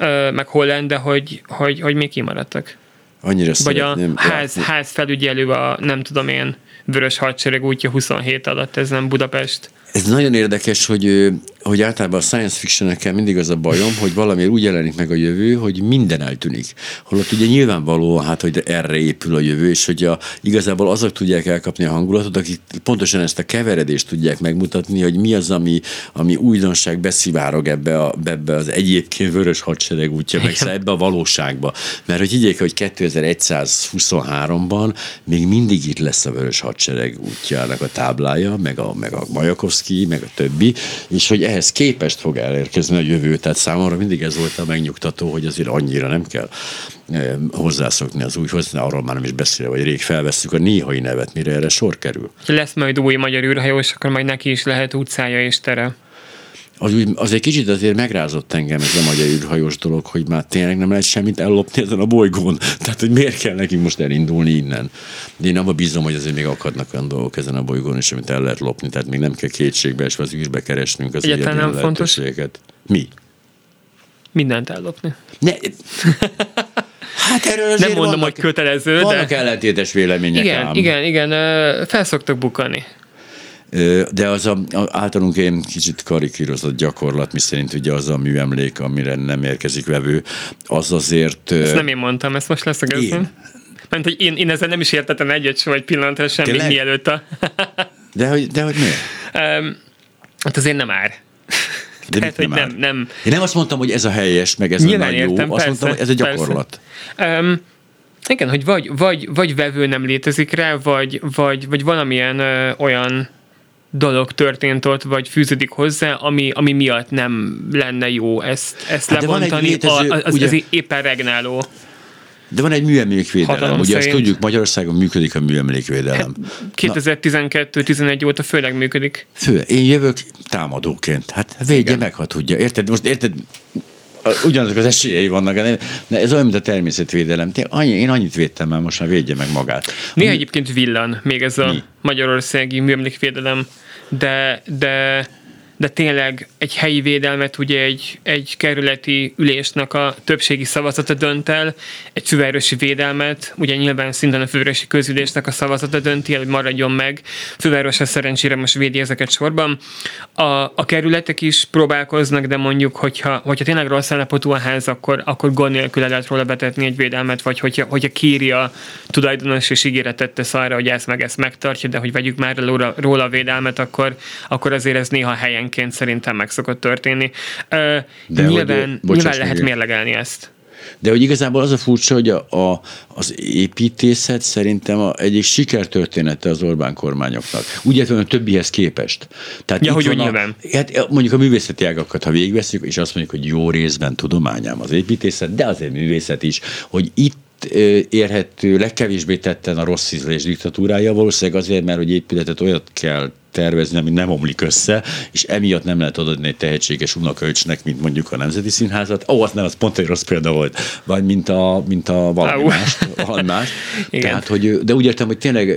ö, meg Holland, de hogy, hogy, hogy még kimaradtak. Annyira Vagy a ház, ház felügyelő a nem tudom én Vörös Hadsereg útja 27 alatt, ez nem Budapest. Ez nagyon érdekes, hogy, hogy általában a science fiction mindig az a bajom, hogy valamiért úgy jelenik meg a jövő, hogy minden eltűnik. Holott ugye nyilvánvaló, hát, hogy erre épül a jövő, és hogy a, igazából azok tudják elkapni a hangulatot, akik pontosan ezt a keveredést tudják megmutatni, hogy mi az, ami, ami újdonság beszivárog ebbe, a, ebbe az egyébként vörös hadsereg útja, meg szóval ebbe a valóságba. Mert hogy higgyék, hogy 2123-ban még mindig itt lesz a vörös hadsereg útjának a táblája, meg a, meg a Majakovszki, meg a többi, és hogy ehhez képest fog elérkezni a jövő. Tehát számomra mindig ez volt a megnyugtató, hogy azért annyira nem kell eh, hozzászokni az újhoz, arról már nem is beszélve, hogy rég felvesszük a néhai nevet, mire erre sor kerül. Lesz majd új magyar űrhajós, akkor majd neki is lehet utcája és tere. Az, úgy, az egy kicsit azért megrázott engem ez a magyar űrhajós dolog, hogy már tényleg nem lehet semmit ellopni ezen a bolygón. Tehát, hogy miért kell nekünk most elindulni innen. De én abban bízom, hogy azért még akadnak olyan dolgok ezen a bolygón, és amit el lehet lopni. Tehát még nem kell kétségbe esve az űrbe keresnünk az Egyáltalán ilyen nem fontos? Mi? Mindent ellopni. Ne, hát erről azért Nem mondom, vannak, hogy kötelező, vannak de... ellentétes vélemények Igen, ám. igen, igen, felszoktak bukani. De az a, a általunk én kicsit karikírozott gyakorlat, miszerint ugye az a műemlék, amire nem érkezik vevő, az azért... Ezt nem én mondtam, ezt most leszögezném. Én. Mert hogy én, én ezzel nem is értettem egyet sem, egy pillanatra sem, Tényleg? mielőtt a... De hogy, de hogy miért? Öm, hát azért nem ár. De Tehát, mit áll? nem, nem. Én nem azt mondtam, hogy ez a helyes, meg ez Nyilván a nagy jó. értem, azt persze, mondtam, hogy ez egy gyakorlat. Persze. Um, igen, hogy vagy, vagy, vagy vevő nem létezik rá, vagy, vagy, vagy valamilyen ö, olyan dolog történt ott, vagy fűződik hozzá, ami, ami miatt nem lenne jó ezt, ezt Hát lebontani. létező, a, az, ugye- az éppen regnáló. De van egy műemlékvédelem. Hatalom Ugye azt szerint. tudjuk, Magyarországon működik a műemlékvédelem. 2012-11 óta főleg működik. Fő, én jövök támadóként. Hát védje Igen. meg, ha tudja. Érted? Most érted? Ugyanazok az esélyei vannak, de ez olyan, mint a természetvédelem. Té- Annyi, én annyit védtem már, most már védje meg magát. Néha egyébként villan még ez a Mi? magyarországi műemlékvédelem, de, de, de tényleg egy helyi védelmet ugye egy, egy kerületi ülésnek a többségi szavazata dönt el, egy fővárosi védelmet, ugye nyilván szinten a fővárosi közülésnek a szavazata dönti el, hogy maradjon meg. Főváros a szerencsére most védi ezeket sorban. A, a kerületek is próbálkoznak, de mondjuk, hogyha, hogyha tényleg rossz állapotú a ház, akkor, akkor gond nélkül el lehet róla betetni egy védelmet, vagy hogyha, hogyha kéri a tulajdonos és ígéretet tesz arra, hogy ezt meg ezt megtartja, de hogy vegyük már róla, róla a védelmet, akkor, akkor azért ez néha helyenként szerintem meg szokott történni. Ö, De hogy- nyilván, bocsáss nyilván lehet mérlegelni ezt. De hogy igazából az a furcsa, hogy a, a, az építészet szerintem a, egyik sikertörténete az Orbán kormányoknak. Úgy értem, a többihez képest. Tehát Ja, hogy a. Hát mondjuk a művészeti ágakat, ha végigveszünk, és azt mondjuk, hogy jó részben tudományám az építészet, de azért művészet is, hogy itt érhető legkevésbé tetten a rossz ízlés diktatúrája, valószínűleg azért, mert hogy épületet olyat kell tervezni, ami nem omlik össze, és emiatt nem lehet adni egy tehetséges unokaöcsnek, mint mondjuk a Nemzeti Színházat. Ó, az nem, az pont egy rossz példa volt. Vagy mint a, mint a valami Au. más. Valami más. (laughs) Igen. Tehát, hogy, de úgy értem, hogy tényleg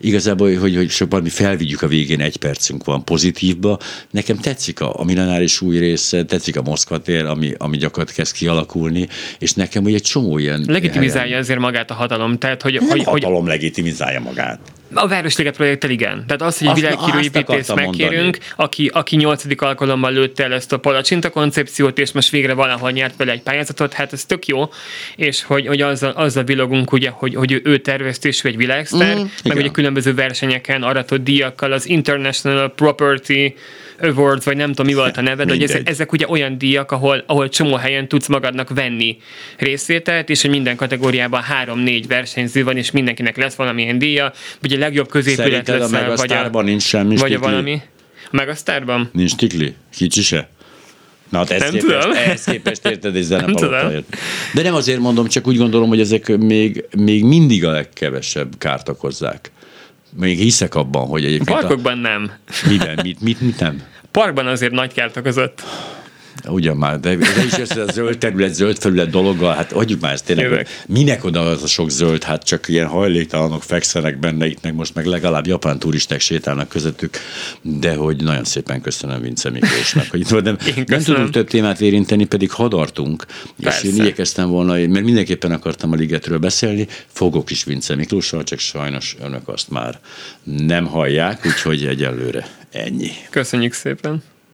igazából, hogy, hogy sok valami felvigyük a végén, egy percünk van pozitívba. Nekem tetszik a, a millenáris új része, tetszik a Moszkva tér, ami, ami gyakorlatilag kezd kialakulni, és nekem ugye egy csomó ilyen... Legitimizálja azért magát a hatalom, tehát hogy, Nem hogy, hogy hatalom legitimizálja magát. A Városliget projekttel igen. Tehát az, hogy egy Azt- világhírű azt építész akartam megkérünk, aki, aki nyolcadik alkalommal lőtte el ezt a palacsinta koncepciót, és most végre valahol nyert vele egy pályázatot, hát ez tök jó, és hogy, hogy azzal, azzal villogunk, ugye, hogy, hogy ő, ő tervezte, és ő egy világsztár, Mm, meg igen. ugye különböző versenyeken aratott díjakkal, az International Property Awards, vagy nem tudom mi volt a neve, de hogy ezek, ezek ugye olyan díjak, ahol, ahol csomó helyen tudsz magadnak venni részvételt, és hogy minden kategóriában három-négy versenyző van, és mindenkinek lesz valamilyen díja, vagy a legjobb középület Szerinted a leszel, vagy a, nincs semmi vagy a valami. A Megasztárban? Nincs tikli? Kicsi se? Na, hát ezt Nem képest, tudom. ehhez képest érted, és zene Nem tudom. palotáért. De nem azért mondom, csak úgy gondolom, hogy ezek még, még mindig a legkevesebb kárt okozzák. Még hiszek abban, hogy egyébként... Parkokban a... nem. Miben? Mit, mit, mit nem? Parkban azért nagy kárt okozott. Ugyan már, de, de is ez a zöld terület, zöld felület dologgal, hát adjuk már ezt tényleg, Jövök. minek oda az a sok zöld, hát csak ilyen hajléktalanok fekszenek benne, itt meg most meg legalább japán turisták sétálnak közöttük, de hogy nagyon szépen köszönöm Vince Miklósnak, hogy itt volt, nem, nem tudunk több témát érinteni, pedig hadartunk, és én igyekeztem volna, mert mindenképpen akartam a ligetről beszélni, fogok is Vince Miklóssal, csak sajnos önök azt már nem hallják, úgyhogy egyelőre ennyi. Köszönjük szépen.